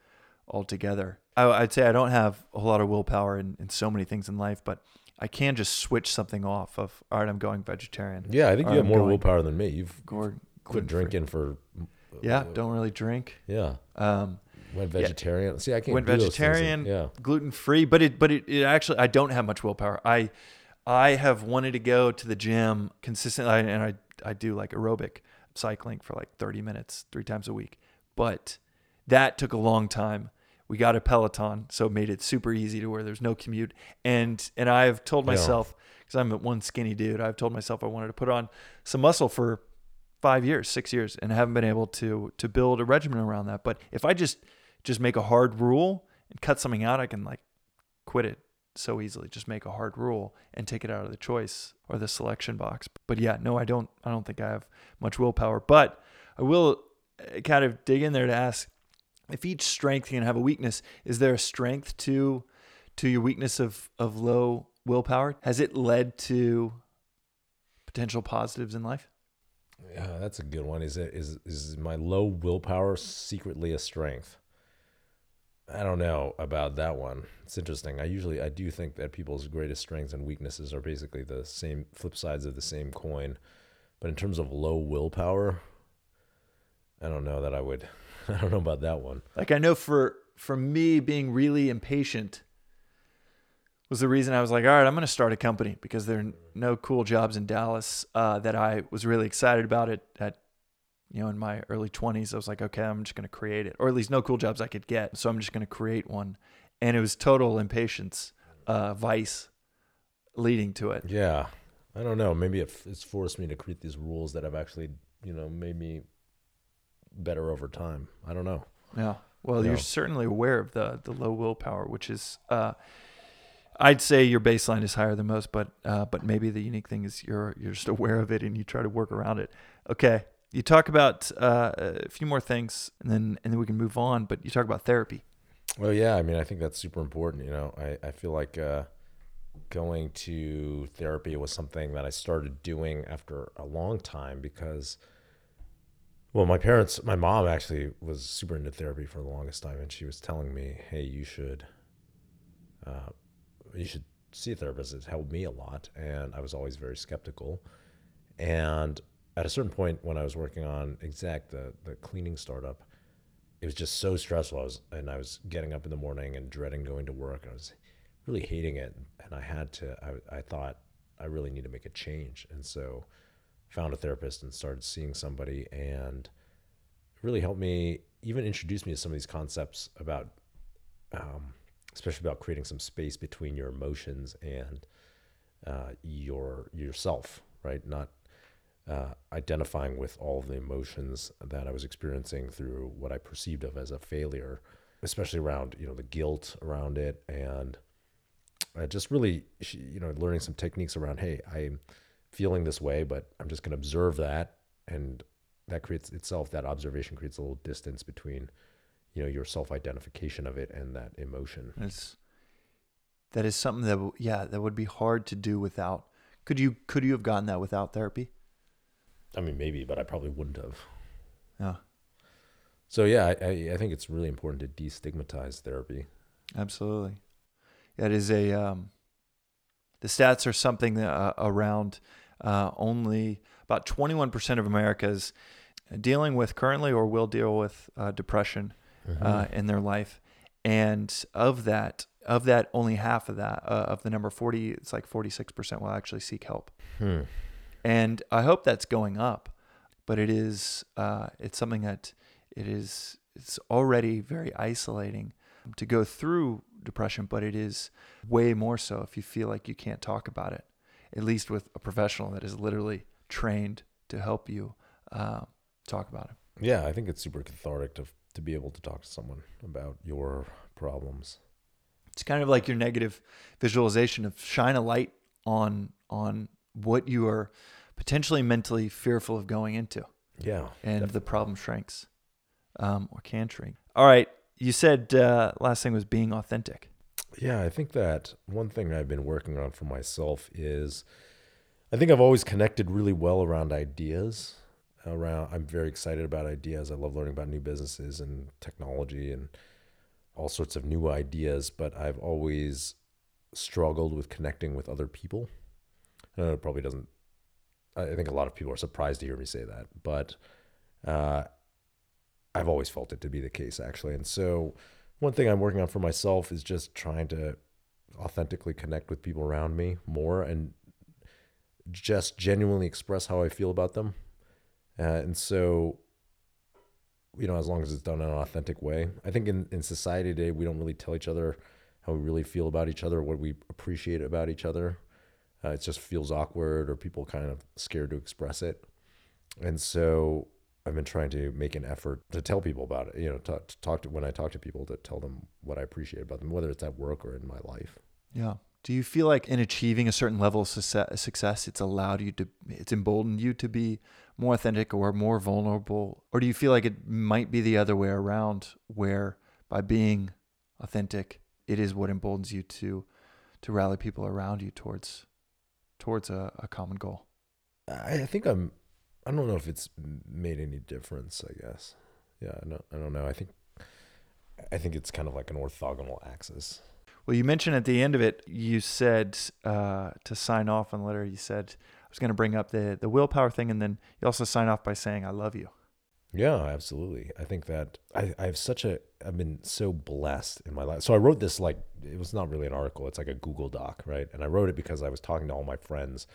altogether. I, I'd say I don't have a whole lot of willpower in, in so many things in life, but I can just switch something off of all right, I'm going vegetarian. yeah, I think you have I'm more going- willpower than me. You've quit drinking for Yeah, don't really drink. yeah. Um, Went vegetarian. See, I can't went do those things. vegetarian, Yeah. gluten free, but it but it, it actually I don't have much willpower. I I have wanted to go to the gym consistently and I I do like aerobic cycling for like 30 minutes three times a week. But that took a long time. We got a Peloton, so it made it super easy to where there's no commute. And and I've told myself because I'm one skinny dude, I've told myself I wanted to put on some muscle for five years, six years, and haven't been able to to build a regimen around that. But if I just just make a hard rule and cut something out, I can like quit it so easily. Just make a hard rule and take it out of the choice or the selection box. But yeah, no, I don't. I don't think I have much willpower. But I will uh, kind of dig in there to ask if each strength can have a weakness. Is there a strength to to your weakness of of low willpower? Has it led to potential positives in life? Yeah, that's a good one. Is it is is my low willpower secretly a strength? I don't know about that one. It's interesting. I usually I do think that people's greatest strengths and weaknesses are basically the same flip sides of the same coin. But in terms of low willpower, I don't know that I would I don't know about that one. Like I know for for me being really impatient was the reason I was like, all right, I'm going to start a company because there are no cool jobs in Dallas uh, that I was really excited about it at you know, in my early 20s, I was like, okay, I'm just going to create it, or at least no cool jobs I could get. So I'm just going to create one. And it was total impatience, uh, vice leading to it. Yeah. I don't know. Maybe it, it's forced me to create these rules that have actually, you know, made me better over time. I don't know. Yeah. Well, Yeah. you're certainly aware of the the low willpower, which is, uh, I'd say your baseline is higher than most, but uh, but maybe the unique thing is you're you're just aware of it and you try to work around it. Okay. You talk about uh, a few more things, and then and then we can move on. But you talk about therapy. Well, yeah. I mean, I think that's super important. You know, I, I feel like uh, going to therapy was something that I started doing after a long time because, well, my parents, my mom actually was super into therapy for the longest time, and she was telling me, "Hey, you should, uh, you should see a therapist." It helped me a lot, and I was always very skeptical. And at a certain point, when I was working on Exec, the the cleaning startup, it was just so stressful. I was and I was getting up in the morning and dreading going to work. I was really hating it, and I had to. I, I thought I really need to make a change, and so found a therapist and started seeing somebody, and it really helped me even introduce me to some of these concepts about, um, especially about creating some space between your emotions and uh, your yourself, right? Not uh, identifying with all the emotions that I was experiencing through what I perceived of as a failure, especially around you know the guilt around it, and uh, just really you know learning some techniques around hey I'm feeling this way, but I'm just going to observe that, and that creates itself that observation creates a little distance between you know your self identification of it and that emotion. It's that is something that yeah that would be hard to do without. Could you could you have gotten that without therapy? I mean maybe, but I probably wouldn't have. Yeah, So yeah, I, I, think it's really important to destigmatize therapy. absolutely. That is a um, the stats are something that, uh, around uh, only about 21% of Americans dealing with currently or will deal with uh, depression uh, in their life, and of that, of that, only half of that uh, of the number 40, it's like 46% will actually seek help. Hmm. And I hope that's going up. But it is uh, it's something that it is it's already very isolating to go through depression, but it is way more so if you feel like you can't talk about it, at least with a professional that is literally trained to help you uh, talk about it. Yeah, I think it's super cathartic to to be able to talk to someone about your problems. It's kind of like your negative visualization of shine a light on on what you are potentially mentally fearful of going into. Yeah, and the problem shrinks um, or can shrink. All right. You said uh, last thing was being authentic. Yeah, I think that one thing I've been working on for myself is I think I've always connected really well around ideas. Around I'm very excited about ideas. I love learning about new businesses and technology and all sorts of new ideas, but I've always struggled with connecting with other people. It probably doesn't I I think a lot of people are surprised to hear me say that, but uh, I've always felt it to be the case actually. And so one thing I'm working on for myself is just trying to authentically connect with people around me more and just genuinely express how I feel about them. Uh, and so, you know, as long as it's done in an authentic way, I think in, in society today, we don't really tell each other how we really feel about each other, what we appreciate about each other. Uh, it just feels awkward or people kind of scared to express it. And so I've been trying to make an effort to tell people about it, you know, to, to talk to when I talk to people to tell them what I appreciate about them, whether it's at work or in my life. Yeah. Do you feel like in achieving a certain level of success, it's allowed you to, it's emboldened you to be more authentic or more vulnerable? Or do you feel like it might be the other way around, where by being authentic, it is what emboldens you to, to rally people around you towards, towards a, a common goal? I, I think I'm. I don't know if it's made any difference. I guess. Yeah. I don't. I don't know. I think. I think it's kind of like an orthogonal axis. Well, you mentioned at the end of it, you said uh, to sign off on the letter. You said I was going to bring up the the willpower thing, and then you also sign off by saying "I love you." Yeah, absolutely. I think that I, I have such a I've been so blessed in my life. So I wrote this like it was not really an article. It's like a Google Doc, right? And I wrote it because I was talking to all my friends,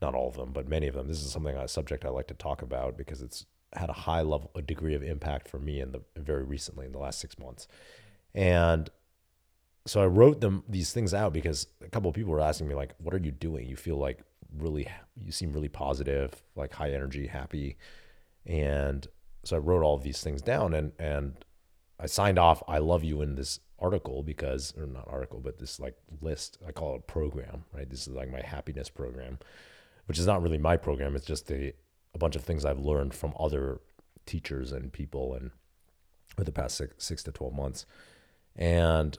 not all of them, but many of them. This is something a subject I like to talk about because it's had a high level, a degree of impact for me in the very recently in the last six months, and so I wrote them these things out because a couple of people were asking me like, "What are you doing? You feel like really, you seem really positive, like high energy, happy," and so I wrote all of these things down and and I signed off I love you in this article because or not article but this like list I call it a program right? This is like my happiness program which is not really my program. It's just a a bunch of things I've learned from other teachers and people and over the past six, six to 12 months. And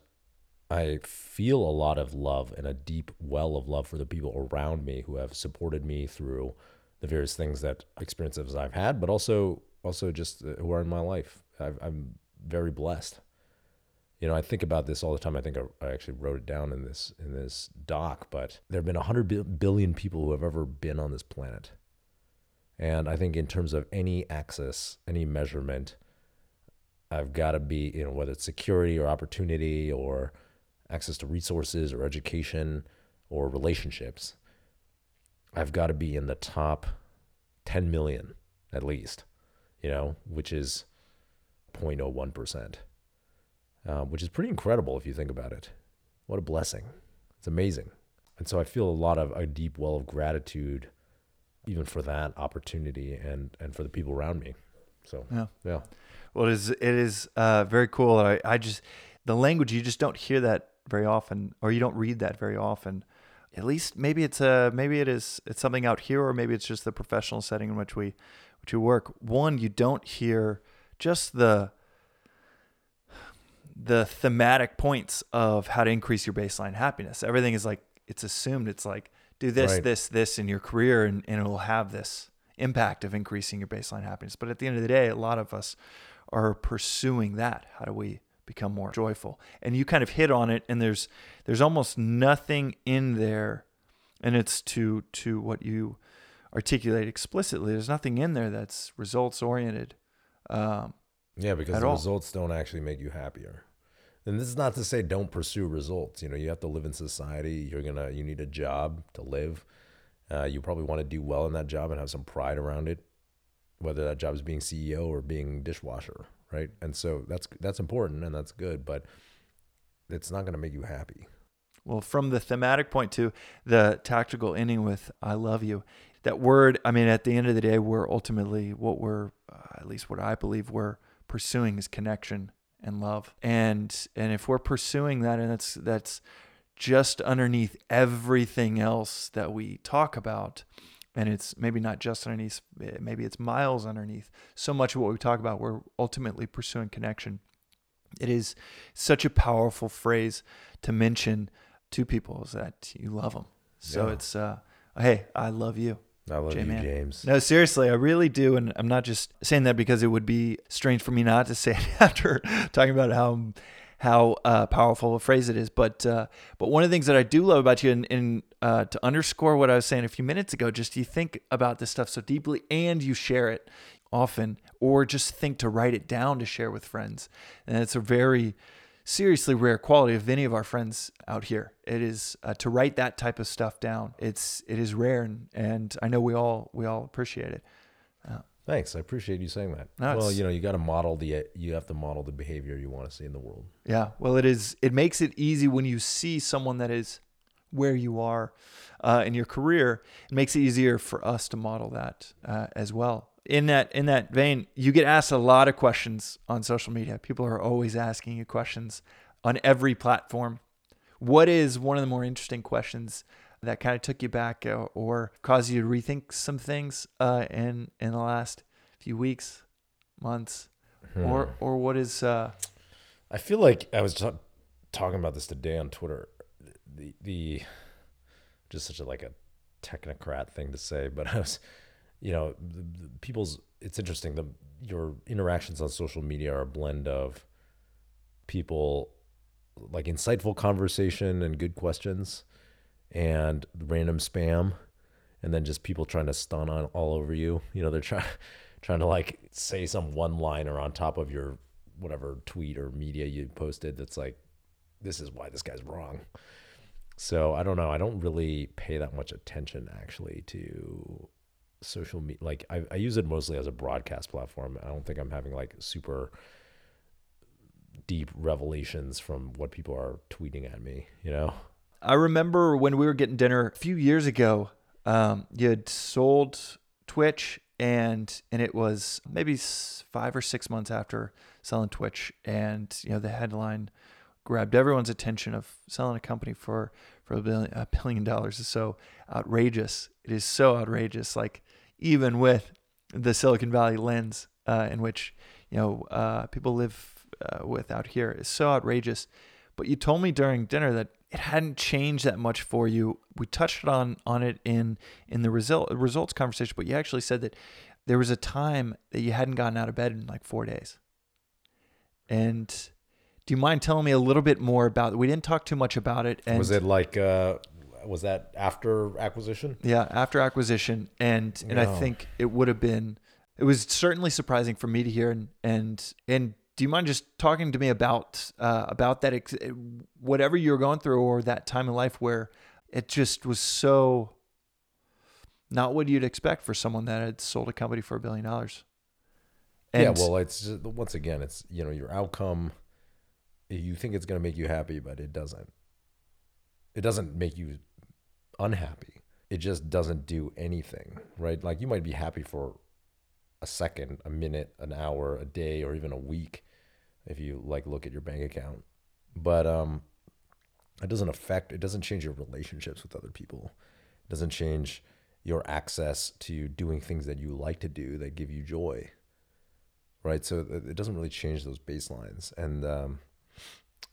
I feel a lot of love and a deep well of love for the people around me who have supported me through the various things that experiences I've had, but also also just uh, who are in my life. i am very blessed. You know, I think about this all the time. I think I, I, actually wrote it down in this in this doc. But there have been hundred billion people who have ever been on this planet, and I think in terms of any access, any measurement, I've got to be you know whether it's security or opportunity or access to resources or education or relationships. I've got to be in the top 10 million at least you know, which is 0.01%, um, which is pretty incredible if you think about it. What a blessing. It's amazing. And so I feel a lot of a deep well of gratitude even for that opportunity and, and for the people around me. So, yeah. Yeah. Well, it is, it is uh, very cool. I, I just, the language, you just don't hear that very often, or you don't read that very often. At least maybe it's a, maybe it is, it's something out here, or maybe it's just the professional setting in which we, which we work, one, you don't hear just the the thematic points of how to increase your baseline happiness. Everything is like it's assumed it's like do this, right. this, this in your career and, and it'll have this impact of increasing your baseline happiness. But at the end of the day, a lot of us are pursuing that. How do we become more joyful? And you kind of hit on it and there's there's almost nothing in there and it's to to what you articulate explicitly. There's nothing in there that's results oriented. Um, yeah, because the all. results don't actually make you happier. And this is not to say don't pursue results. You know, you have to live in society. You're gonna you need a job to live. Uh, you probably want to do well in that job and have some pride around it, whether that job is being CEO or being dishwasher, right? And so that's that's important and that's good, but it's not going to make you happy. Well, from the thematic point to the tactical ending with "I love you," that word, I mean, at the end of the day, we're ultimately what we're, uh, at least what I believe we're pursuing is connection and love. And and if we're pursuing that, and that's that's just underneath everything else that we talk about, and it's maybe not just underneath, maybe it's miles underneath. So much of what we talk about, we're ultimately pursuing connection. It is such a powerful phrase to mention to people is that you love them. So yeah. it's, uh, hey, I love you. I love J-Man. you, James. No, seriously, I really do, and I'm not just saying that because it would be strange for me not to say it after talking about how how uh, powerful a phrase it is. But uh, but one of the things that I do love about you, and, and uh, to underscore what I was saying a few minutes ago, just you think about this stuff so deeply, and you share it often, or just think to write it down to share with friends, and it's a very seriously rare quality of any of our friends out here. It is uh, to write that type of stuff down. It's it is rare, and, and I know we all we all appreciate it. Uh, Thanks, I appreciate you saying that. No, well, you know, you got to model the you have to model the behavior you want to see in the world. Yeah, well, it is. It makes it easy when you see someone that is where you are uh, in your career. It makes it easier for us to model that uh, as well in that in that vein, you get asked a lot of questions on social media. People are always asking you questions on every platform. What is one of the more interesting questions that kind of took you back or, uh, or caused you to rethink some things uh, in in the last few weeks, months, hmm. or or what is? Uh, I feel like I was t- talking about this today on Twitter. The the just such a like a technocrat thing to say, but I was you know, the, the people's. It's interesting. The your interactions on social media are a blend of people like insightful conversation and good questions, and random spam, and then just people trying to stun on all over you. You know, they're trying trying to like say some one liner on top of your whatever tweet or media you posted that's like this is why this guy's wrong. So I don't know. I don't really pay that much attention actually to social media. Like I, I use it mostly as a broadcast platform. I don't think I'm having like super deep revelations from what people are tweeting at me. You know. I remember when we were getting dinner a few years ago. Um, you had sold Twitch, and and it was maybe five or six months after selling Twitch, and you know the headline grabbed everyone's attention of selling a company for for a billion, a billion dollars is so outrageous. It is so outrageous. Like even with the Silicon Valley lens uh, in which you know uh, people live uh, with out here is so outrageous. But you told me during dinner that it hadn't changed that much for you. We touched on on it in in the result results conversation, but you actually said that there was a time that you hadn't gotten out of bed in like four days. And do you mind telling me a little bit more about it? We didn't talk too much about it. And was it like uh was that after acquisition? Yeah, after acquisition, and and I think it would have been. It was certainly surprising for me to hear, and and and do you mind just talking to me about uh, about that ex- whatever you're going through or that time in life where it just was so not what you'd expect for someone that had sold a company for a billion dollars. yeah, well, it's just, once again, it's you know your outcome. You think it's going to make you happy, but it doesn't. It doesn't make you unhappy. It just doesn't do anything, right? Like you might be happy for a second, a minute, an hour, a day, or even a week if you like look at your bank account. But um it doesn't affect it doesn't change your relationships with other people. It doesn't change your access to doing things that you like to do that give you joy. Right? So it doesn't really change those baselines. And um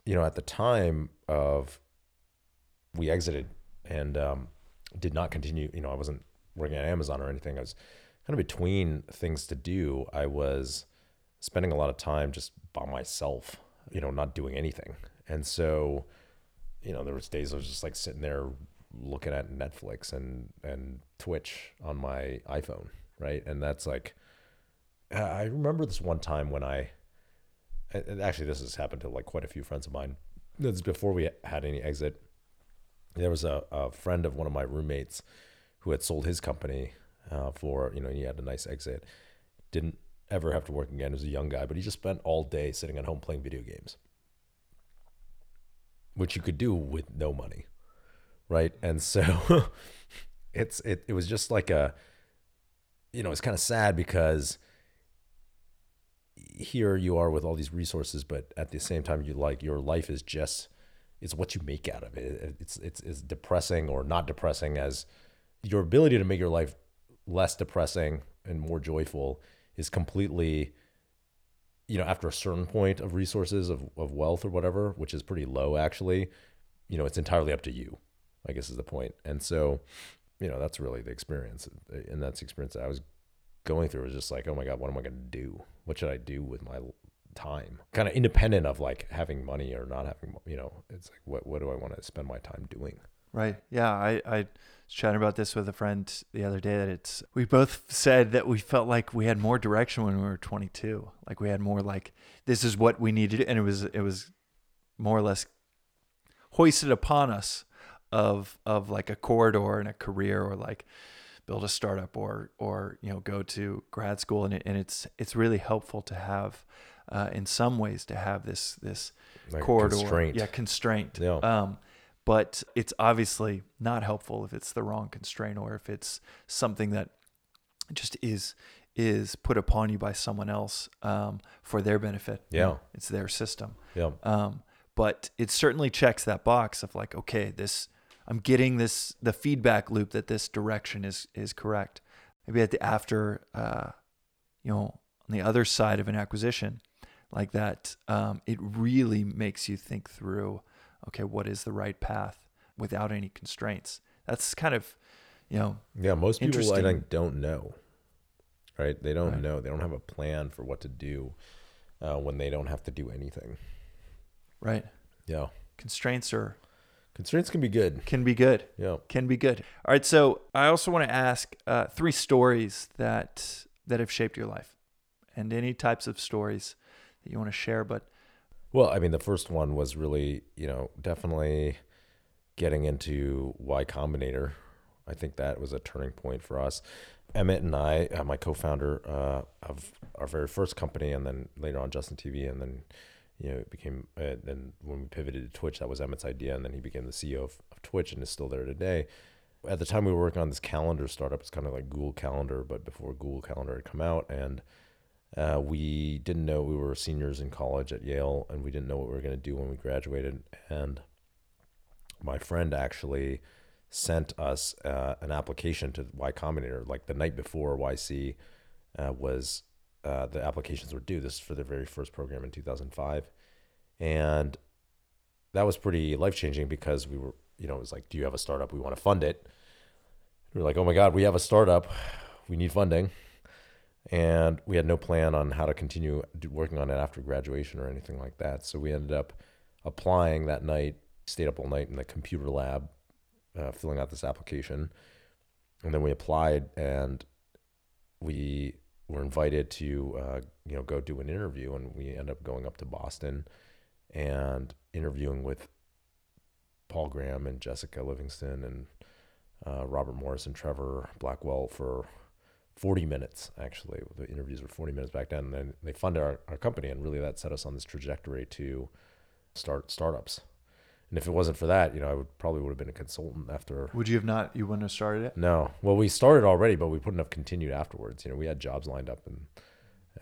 you know, at the time of we exited and um, did not continue. You know, I wasn't working at Amazon or anything. I was kind of between things to do. I was spending a lot of time just by myself, you know, not doing anything. And so, you know, there was days I was just like sitting there looking at Netflix and and Twitch on my iPhone, right? And that's like I remember this one time when I actually this has happened to like quite a few friends of mine. That's before we had any exit there was a, a friend of one of my roommates who had sold his company uh, for you know he had a nice exit. Didn't ever have to work again. As a young guy but he just spent all day sitting at home playing video games. Which you could do with no money right? And so it's it, it was just like a you know it's kind of sad because here you are with all these resources but at the same time you like your life is just it's what you make out of it. It's it's as depressing or not depressing as your ability to make your life less depressing and more joyful is completely you know after a certain point of resources of, of wealth or whatever which is pretty low actually you know it's entirely up to you i guess is the point and so you know that's really the experience and that's the experience that i was going through was just like oh my god what am i going to do what should i do with my time kind of independent of like having money or not having you know it's like what what do i want to spend my time doing? Right yeah i i was chatting about this with a friend the other day that it's we both said that we felt like we had more direction when we were 22 like we had more like this is what we needed and it was it was more or less hoisted upon us of of like a corridor and a career or like build a startup or or you know go to grad school and, it, and it's it's really helpful to have uh, in some ways to have this this like corridor, constraint. yeah, constraint. Yeah. Um, but it's obviously not helpful if it's the wrong constraint or if it's something that just is is put upon you by someone else um, for their benefit. Yeah, it's their system. Yeah. Um, but it certainly checks that box of like, okay, this I'm getting this the feedback loop that this direction is is correct. Maybe at the after, uh, you know, on the other side of an acquisition, like that, um, it really makes you think through, okay, what is the right path without any constraints? That's kind of, you know, yeah. Most people I think don't know, right? They don't right. know. They don't have a plan for what to do uh, when they don't have to do anything. Right. Yeah. Constraints are Constraints can be good. Can be good. Yeah. Can be good. All right. So I also want to ask uh, three stories that that have shaped your life, and any types of stories that you want to share. But well, I mean, the first one was really, you know, definitely getting into Y Combinator I think that was a turning point for us. Emmett and I, uh, my co-founder uh, of our very first company, and then later on Justin TV, and then you know it became. Uh, then when we pivoted to Twitch, that was Emmett's idea, and then he became the CEO of, of Twitch and is still there today. At the time, we were working on this calendar startup. It's kind of like Google Calendar, but before Google Calendar had come out, and uh, we didn't know we were seniors in college at Yale, and we didn't know what we were going to do when we graduated. And my friend actually sent us uh, an application to Y Combinator like the night before YC uh, was uh, the applications were due. This is for the very first program in 2005, and that was pretty life changing because we were, you know, it was like, do you have a startup? We want to fund it. We were like, oh my god, we have a startup, we need funding, and we had no plan on how to continue working on it after graduation or anything like that. So we ended up applying that night, stayed up all night in the computer lab uh, filling out this application, and then we applied and we were invited to uh, you know go do an interview, and we ended up going up to Boston and interviewing with Paul Graham and Jessica Livingston and uh, Robert Morris and Trevor Blackwell for 40 minutes actually the interviews were 40 minutes back then and then they funded our, our company and really that set us on this trajectory to start startups and if it wasn't for that, you know, I would probably would have been a consultant after. Would you have not? You wouldn't have started it? No. Well, we started already, but we wouldn't have continued afterwards. You know, we had jobs lined up and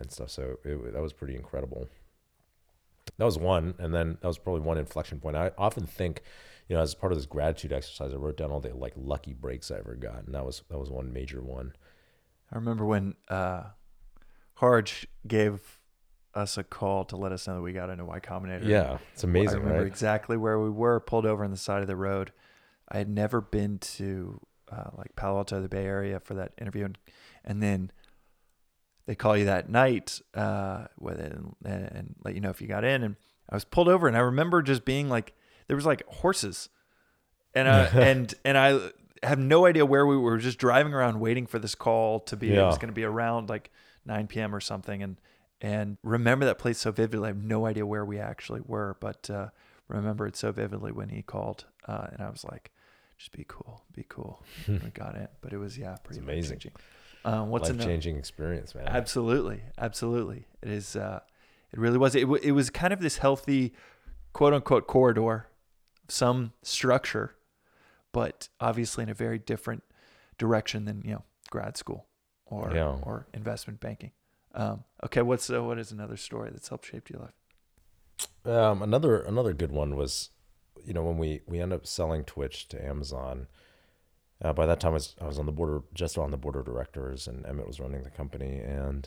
and stuff. So it, that was pretty incredible. That was one, and then that was probably one inflection point. I often think, you know, as part of this gratitude exercise, I wrote down all the like lucky breaks I ever got, and that was that was one major one. I remember when uh, Harj gave us a call to let us know that we got into Y Combinator. Yeah, it's amazing. I remember right? exactly where we were, pulled over on the side of the road. I had never been to uh, like Palo Alto, the Bay Area, for that interview, and, and then they call you that night uh, with it and, and let you know if you got in. And I was pulled over, and I remember just being like, there was like horses, and I, and and I have no idea where we were. Just driving around, waiting for this call to be. Yeah. It was going to be around like 9 p.m. or something, and and remember that place so vividly. I have no idea where we actually were, but uh, remember it so vividly when he called, uh, and I was like, "Just be cool, be cool." we got it, but it was yeah, pretty it's amazing. Um, what's life changing experience, man? Absolutely, absolutely. It is. Uh, it really was. It, w- it was kind of this healthy, quote unquote, corridor, some structure, but obviously in a very different direction than you know grad school or yeah. or investment banking. Um, okay, what's uh, what is another story that's helped shape your life? Um, another another good one was, you know, when we we end up selling Twitch to Amazon. Uh, by that time, I was, I was on the board, just on the board of directors, and Emmett was running the company, and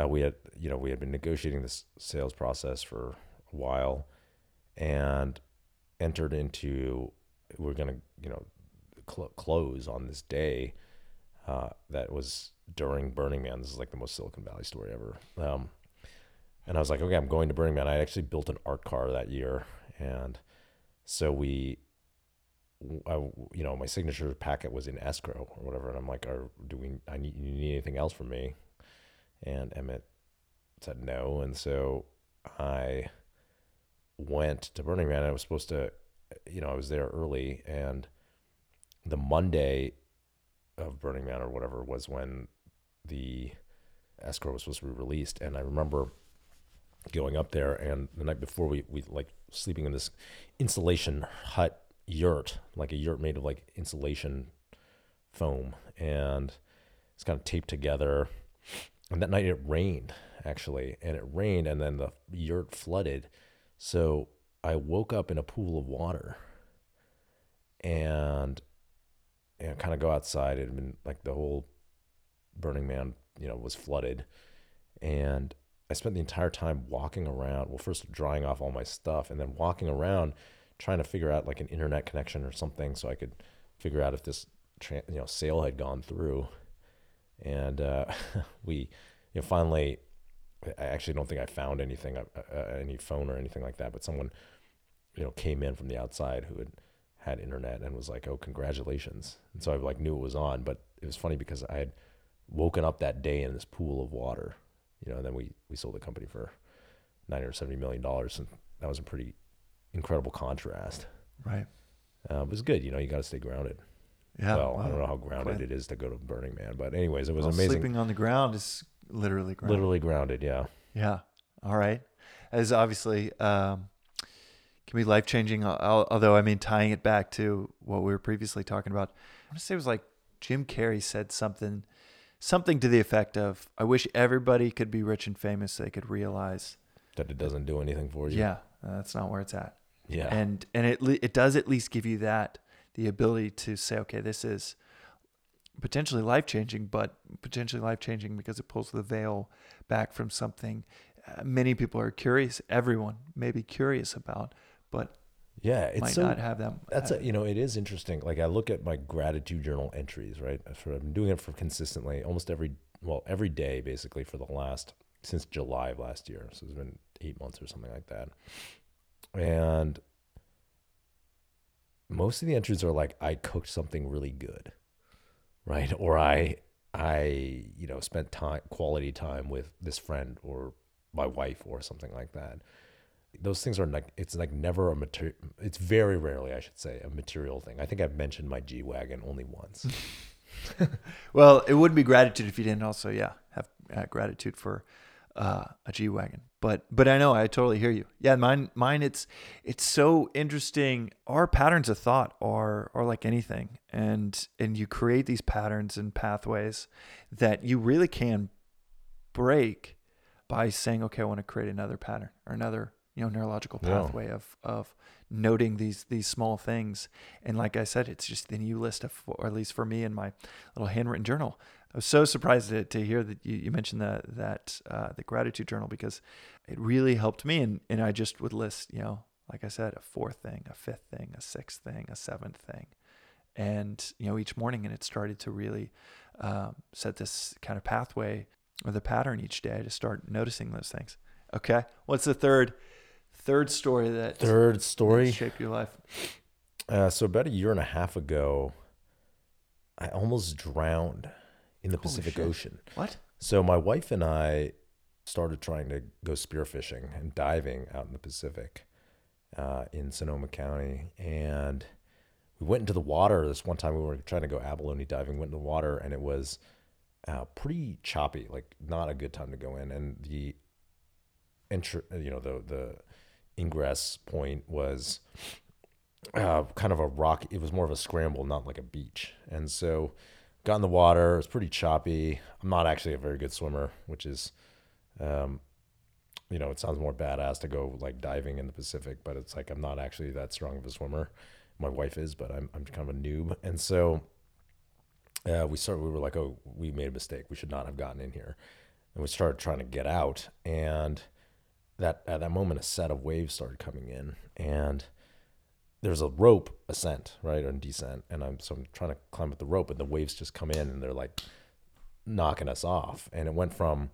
uh, we had, you know, we had been negotiating this sales process for a while, and entered into, we are gonna, you know, cl- close on this day. Uh, that was during Burning Man. This is like the most Silicon Valley story ever. Um, and I was like, okay, I'm going to Burning Man. I actually built an art car that year, and so we, I, you know, my signature packet was in escrow or whatever, and I'm like, are do we? I need you need anything else from me? And Emmett said no, and so I went to Burning Man. I was supposed to, you know, I was there early, and the Monday of Burning Man or whatever was when the escrow was supposed to be released, and I remember going up there, and the night before we we like sleeping in this insulation hut yurt, like a yurt made of like insulation foam, and it's kind of taped together. And that night it rained actually, and it rained, and then the yurt flooded. So I woke up in a pool of water, and and kind of go outside. It had been like the whole Burning Man, you know, was flooded. And I spent the entire time walking around. Well, first drying off all my stuff and then walking around trying to figure out like an internet connection or something so I could figure out if this you know sale had gone through. And uh, we you know finally I actually don't think I found anything uh, uh, any phone or anything like that, but someone you know came in from the outside who had had internet and was like, "Oh, congratulations!" And so I like knew it was on, but it was funny because I had woken up that day in this pool of water, you know, and then we, we sold the company for 90 or 70 million dollars. And that was a pretty incredible contrast. Right. Uh, it was good. You know, you got to stay grounded. Yeah. well, I don't know how grounded Glad- it is to go to Burning Man, but anyways, it was Well, amazing. Sleeping on the ground is literally ground. Literally grounded. Yeah. Yeah. All right. As obviously um, can be life changing. Although I mean, tying it back to what we were previously talking about, I want to say it was like Jim Carrey said something, something to the effect of, "I wish everybody could be rich and famous. So they could realize, That it doesn't do anything for you. yeah, that's not where it's at." Yeah. And and it it does at least give you that the ability to say, okay, this is potentially life changing, but potentially life changing because it pulls the veil back from something uh, many people are curious. Everyone may be curious about, but yeah. It's might so not have them. That's uh, a, you know, it is interesting. Like I look at my gratitude journal entries, right? I've been doing it for consistently, almost every, well, every day basically for the last since July of last year. So it's been eight months or something like that. And most of the entries are like, I cooked something really good, right? Or I, I, you know, spent time, quality time with this friend or my wife or something like that. Those things are like it's like never a material it's very rarely i should say a material thing. I think i've mentioned my g-wagon only once. Well, it would be gratitude if you didn't also, yeah, have uh, gratitude for uh, a G wagon. But but I know I totally hear you. Yeah, mine mine it's it's so interesting. Our patterns of thought are are like anything, and and you create these patterns and pathways that you really can break by saying, okay, I want to create another pattern or another you know neurological Yeah. pathway of of noting these these small things. And like I said, it's just then you list, a, or at least for me in my little handwritten journal. I was so surprised to, to hear that you, you mentioned that that uh, the gratitude journal because it really helped me. And and I just would list, you know, like I said, a fourth thing, a fifth thing, a sixth thing, a seventh thing, and you know each morning, and it started to really um, set this kind of pathway or the pattern each day to start noticing those things. Okay, what's the third third story that third that story shaped your life? uh, so about a year and a half ago i almost drowned in the Holy pacific shit. ocean. What? so my wife and i started trying to go spearfishing and diving out in the pacific uh, in sonoma county. And we went into the water. This one time we were trying to go abalone diving went in the water and it was uh, pretty choppy like not a good time to go in. And the entry you know the the ingress point was uh, kind of a rock it was more of a scramble not like a beach. And so got in the water it was pretty choppy. I'm not actually a very good swimmer which is um you know it sounds more badass to go like diving in the pacific but it's like i'm not actually that strong of a swimmer. My wife is but i'm, I'm kind of a noob. And so uh, we started we were like oh we made a mistake. We should not have gotten in here. And we started trying to get out and that at that moment a set of waves started coming in and there's a rope ascent right and descent and i'm so i'm trying to climb up the rope and the waves just come in and they're like knocking us off and it went from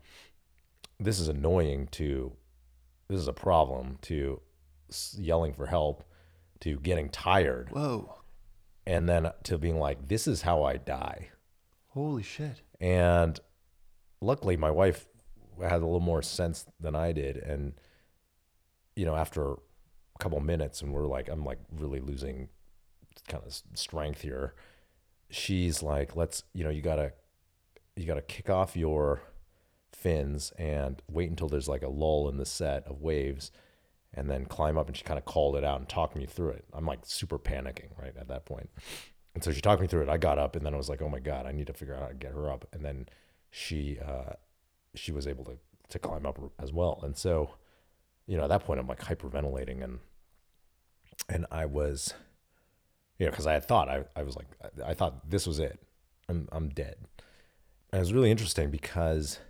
this is annoying to this is a problem to yelling for help to getting tired Whoa! and then to being like this is how i die Holy shit! and luckily, my wife had a little more sense than I did. And, you know, after couple minutes, and we're like, I'm like really losing kind of strength here. She's like, let's, you know, you gotta, you gotta kick off your fins and wait until there's like a lull in the set of waves and then climb up and she kind of called it out and talked me through it. I'm like super panicking right at that point. And so she talked me through it. I got up and then I was like, oh my God, I need to figure out how to get her up. And then she, uh, she was able to, to climb up as well. And so, you know, at that point I'm like hyperventilating and, and I was, you know, cause I had thought, I, I was like, I, I thought this was it. I'm, I'm dead. And it was really interesting because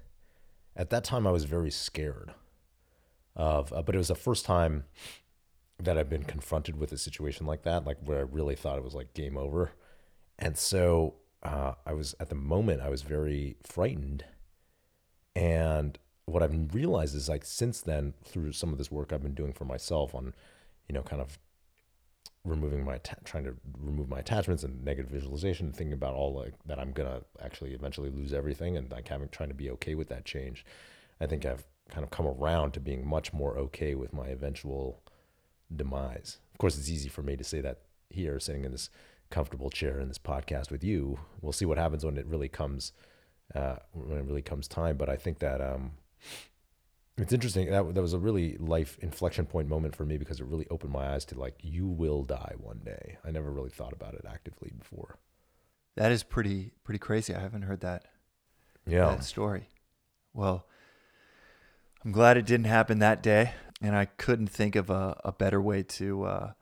at that time I was very scared of, uh, but it was the first time that I've been confronted with a situation like that, like where I really thought it was like game over. And so uh, I was at the moment I was very frightened. And what I've realized is like since then, through some of this work I've been doing for myself on, you know, kind of removing my trying to remove my attachments and negative visualization, thinking about all like that I'm gonna actually eventually lose everything, and like having trying to be okay with that change. I think I've kind of come around to being much more okay with my eventual demise. Of course, it's easy for me to say that here sitting in this comfortable chair in this podcast with you. We'll see what happens when it really comes uh, when it really comes time. But I think that um, it's interesting. That that was a really life inflection point moment for me because it really opened my eyes to like you will die one day. I never really thought about it actively before. That is pretty pretty crazy. I haven't heard that Yeah, that story. Well, I'm glad it didn't happen that day, and I couldn't think of a, a better way to uh,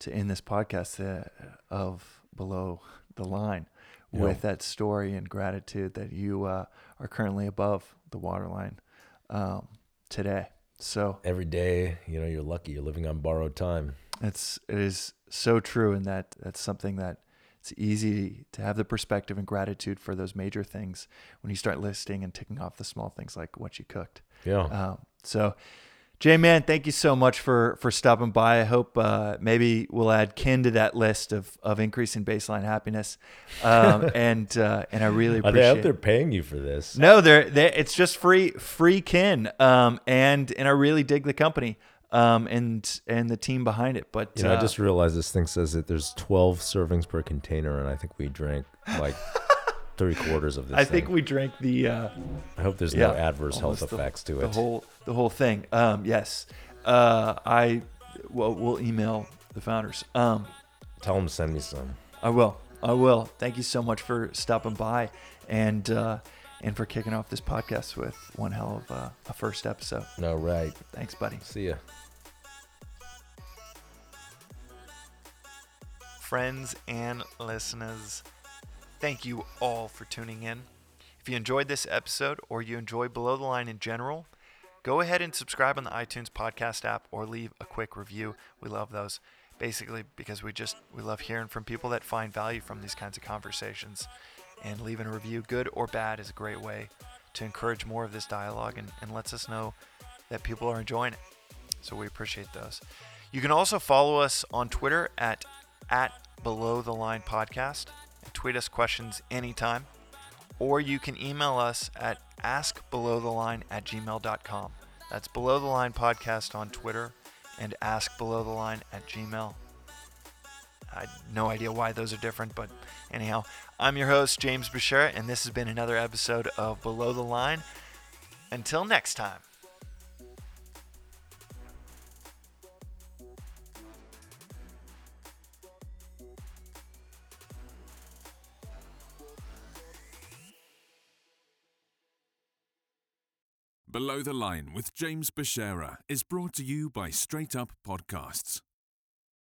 to end this podcast uh, of below the line Yeah. with that story and gratitude that you uh, are currently above the waterline um, today. So every day, you know, you're lucky. You're living on borrowed time. it's it is so true, and that that's something that it's easy to have the perspective and gratitude for those major things when you start listing and ticking off the small things like what you cooked. Yeah. Um, so, Jay, man, thank you so much for for stopping by. I hope uh, maybe we'll add kin to that list of of increasing baseline happiness. Um, and uh, and I really appreciate. Are they appreciate. out there paying you for this? No, they're, they it's just free free kin. Um, and and I really dig the company. Um, and and the team behind it. But You know, I uh, just realized this thing says that there's 12 servings per container, and I think we drank like three quarters of this. I think thing. we drank the. Uh, I hope there's yeah, no adverse health almost the- effects to the it. whole the whole thing. Um, yes, uh, I well, we'll email the founders. Um, Tell them to send me some. I will. I will. Thank you so much for stopping by and uh, and for kicking off this podcast with one hell of a, a first episode. No, right. Thanks, buddy. See ya. friends and listeners, thank you all for tuning in. If you enjoyed this episode or you enjoy Below the Line in general, go ahead and subscribe on the iTunes podcast app or leave a quick review. We love those. Basically, because we just we love hearing from people that find value from these kinds of conversations. And leaving a review, good or bad, is a great way to encourage more of this dialogue and, and lets us know that people are enjoying it. So we appreciate those. You can also follow us on Twitter at at below the line podcast tweet us questions anytime. Or you can email us at askbelowtheline at gmail.com. That's below the line podcast on Twitter and ask below the line at gmail. I no idea why those are different, but anyhow, I'm your host, James Beshara, and this has been another episode of Below the Line. Until next time. Below the Line with James Beshara is brought to you by Straight Up Podcasts.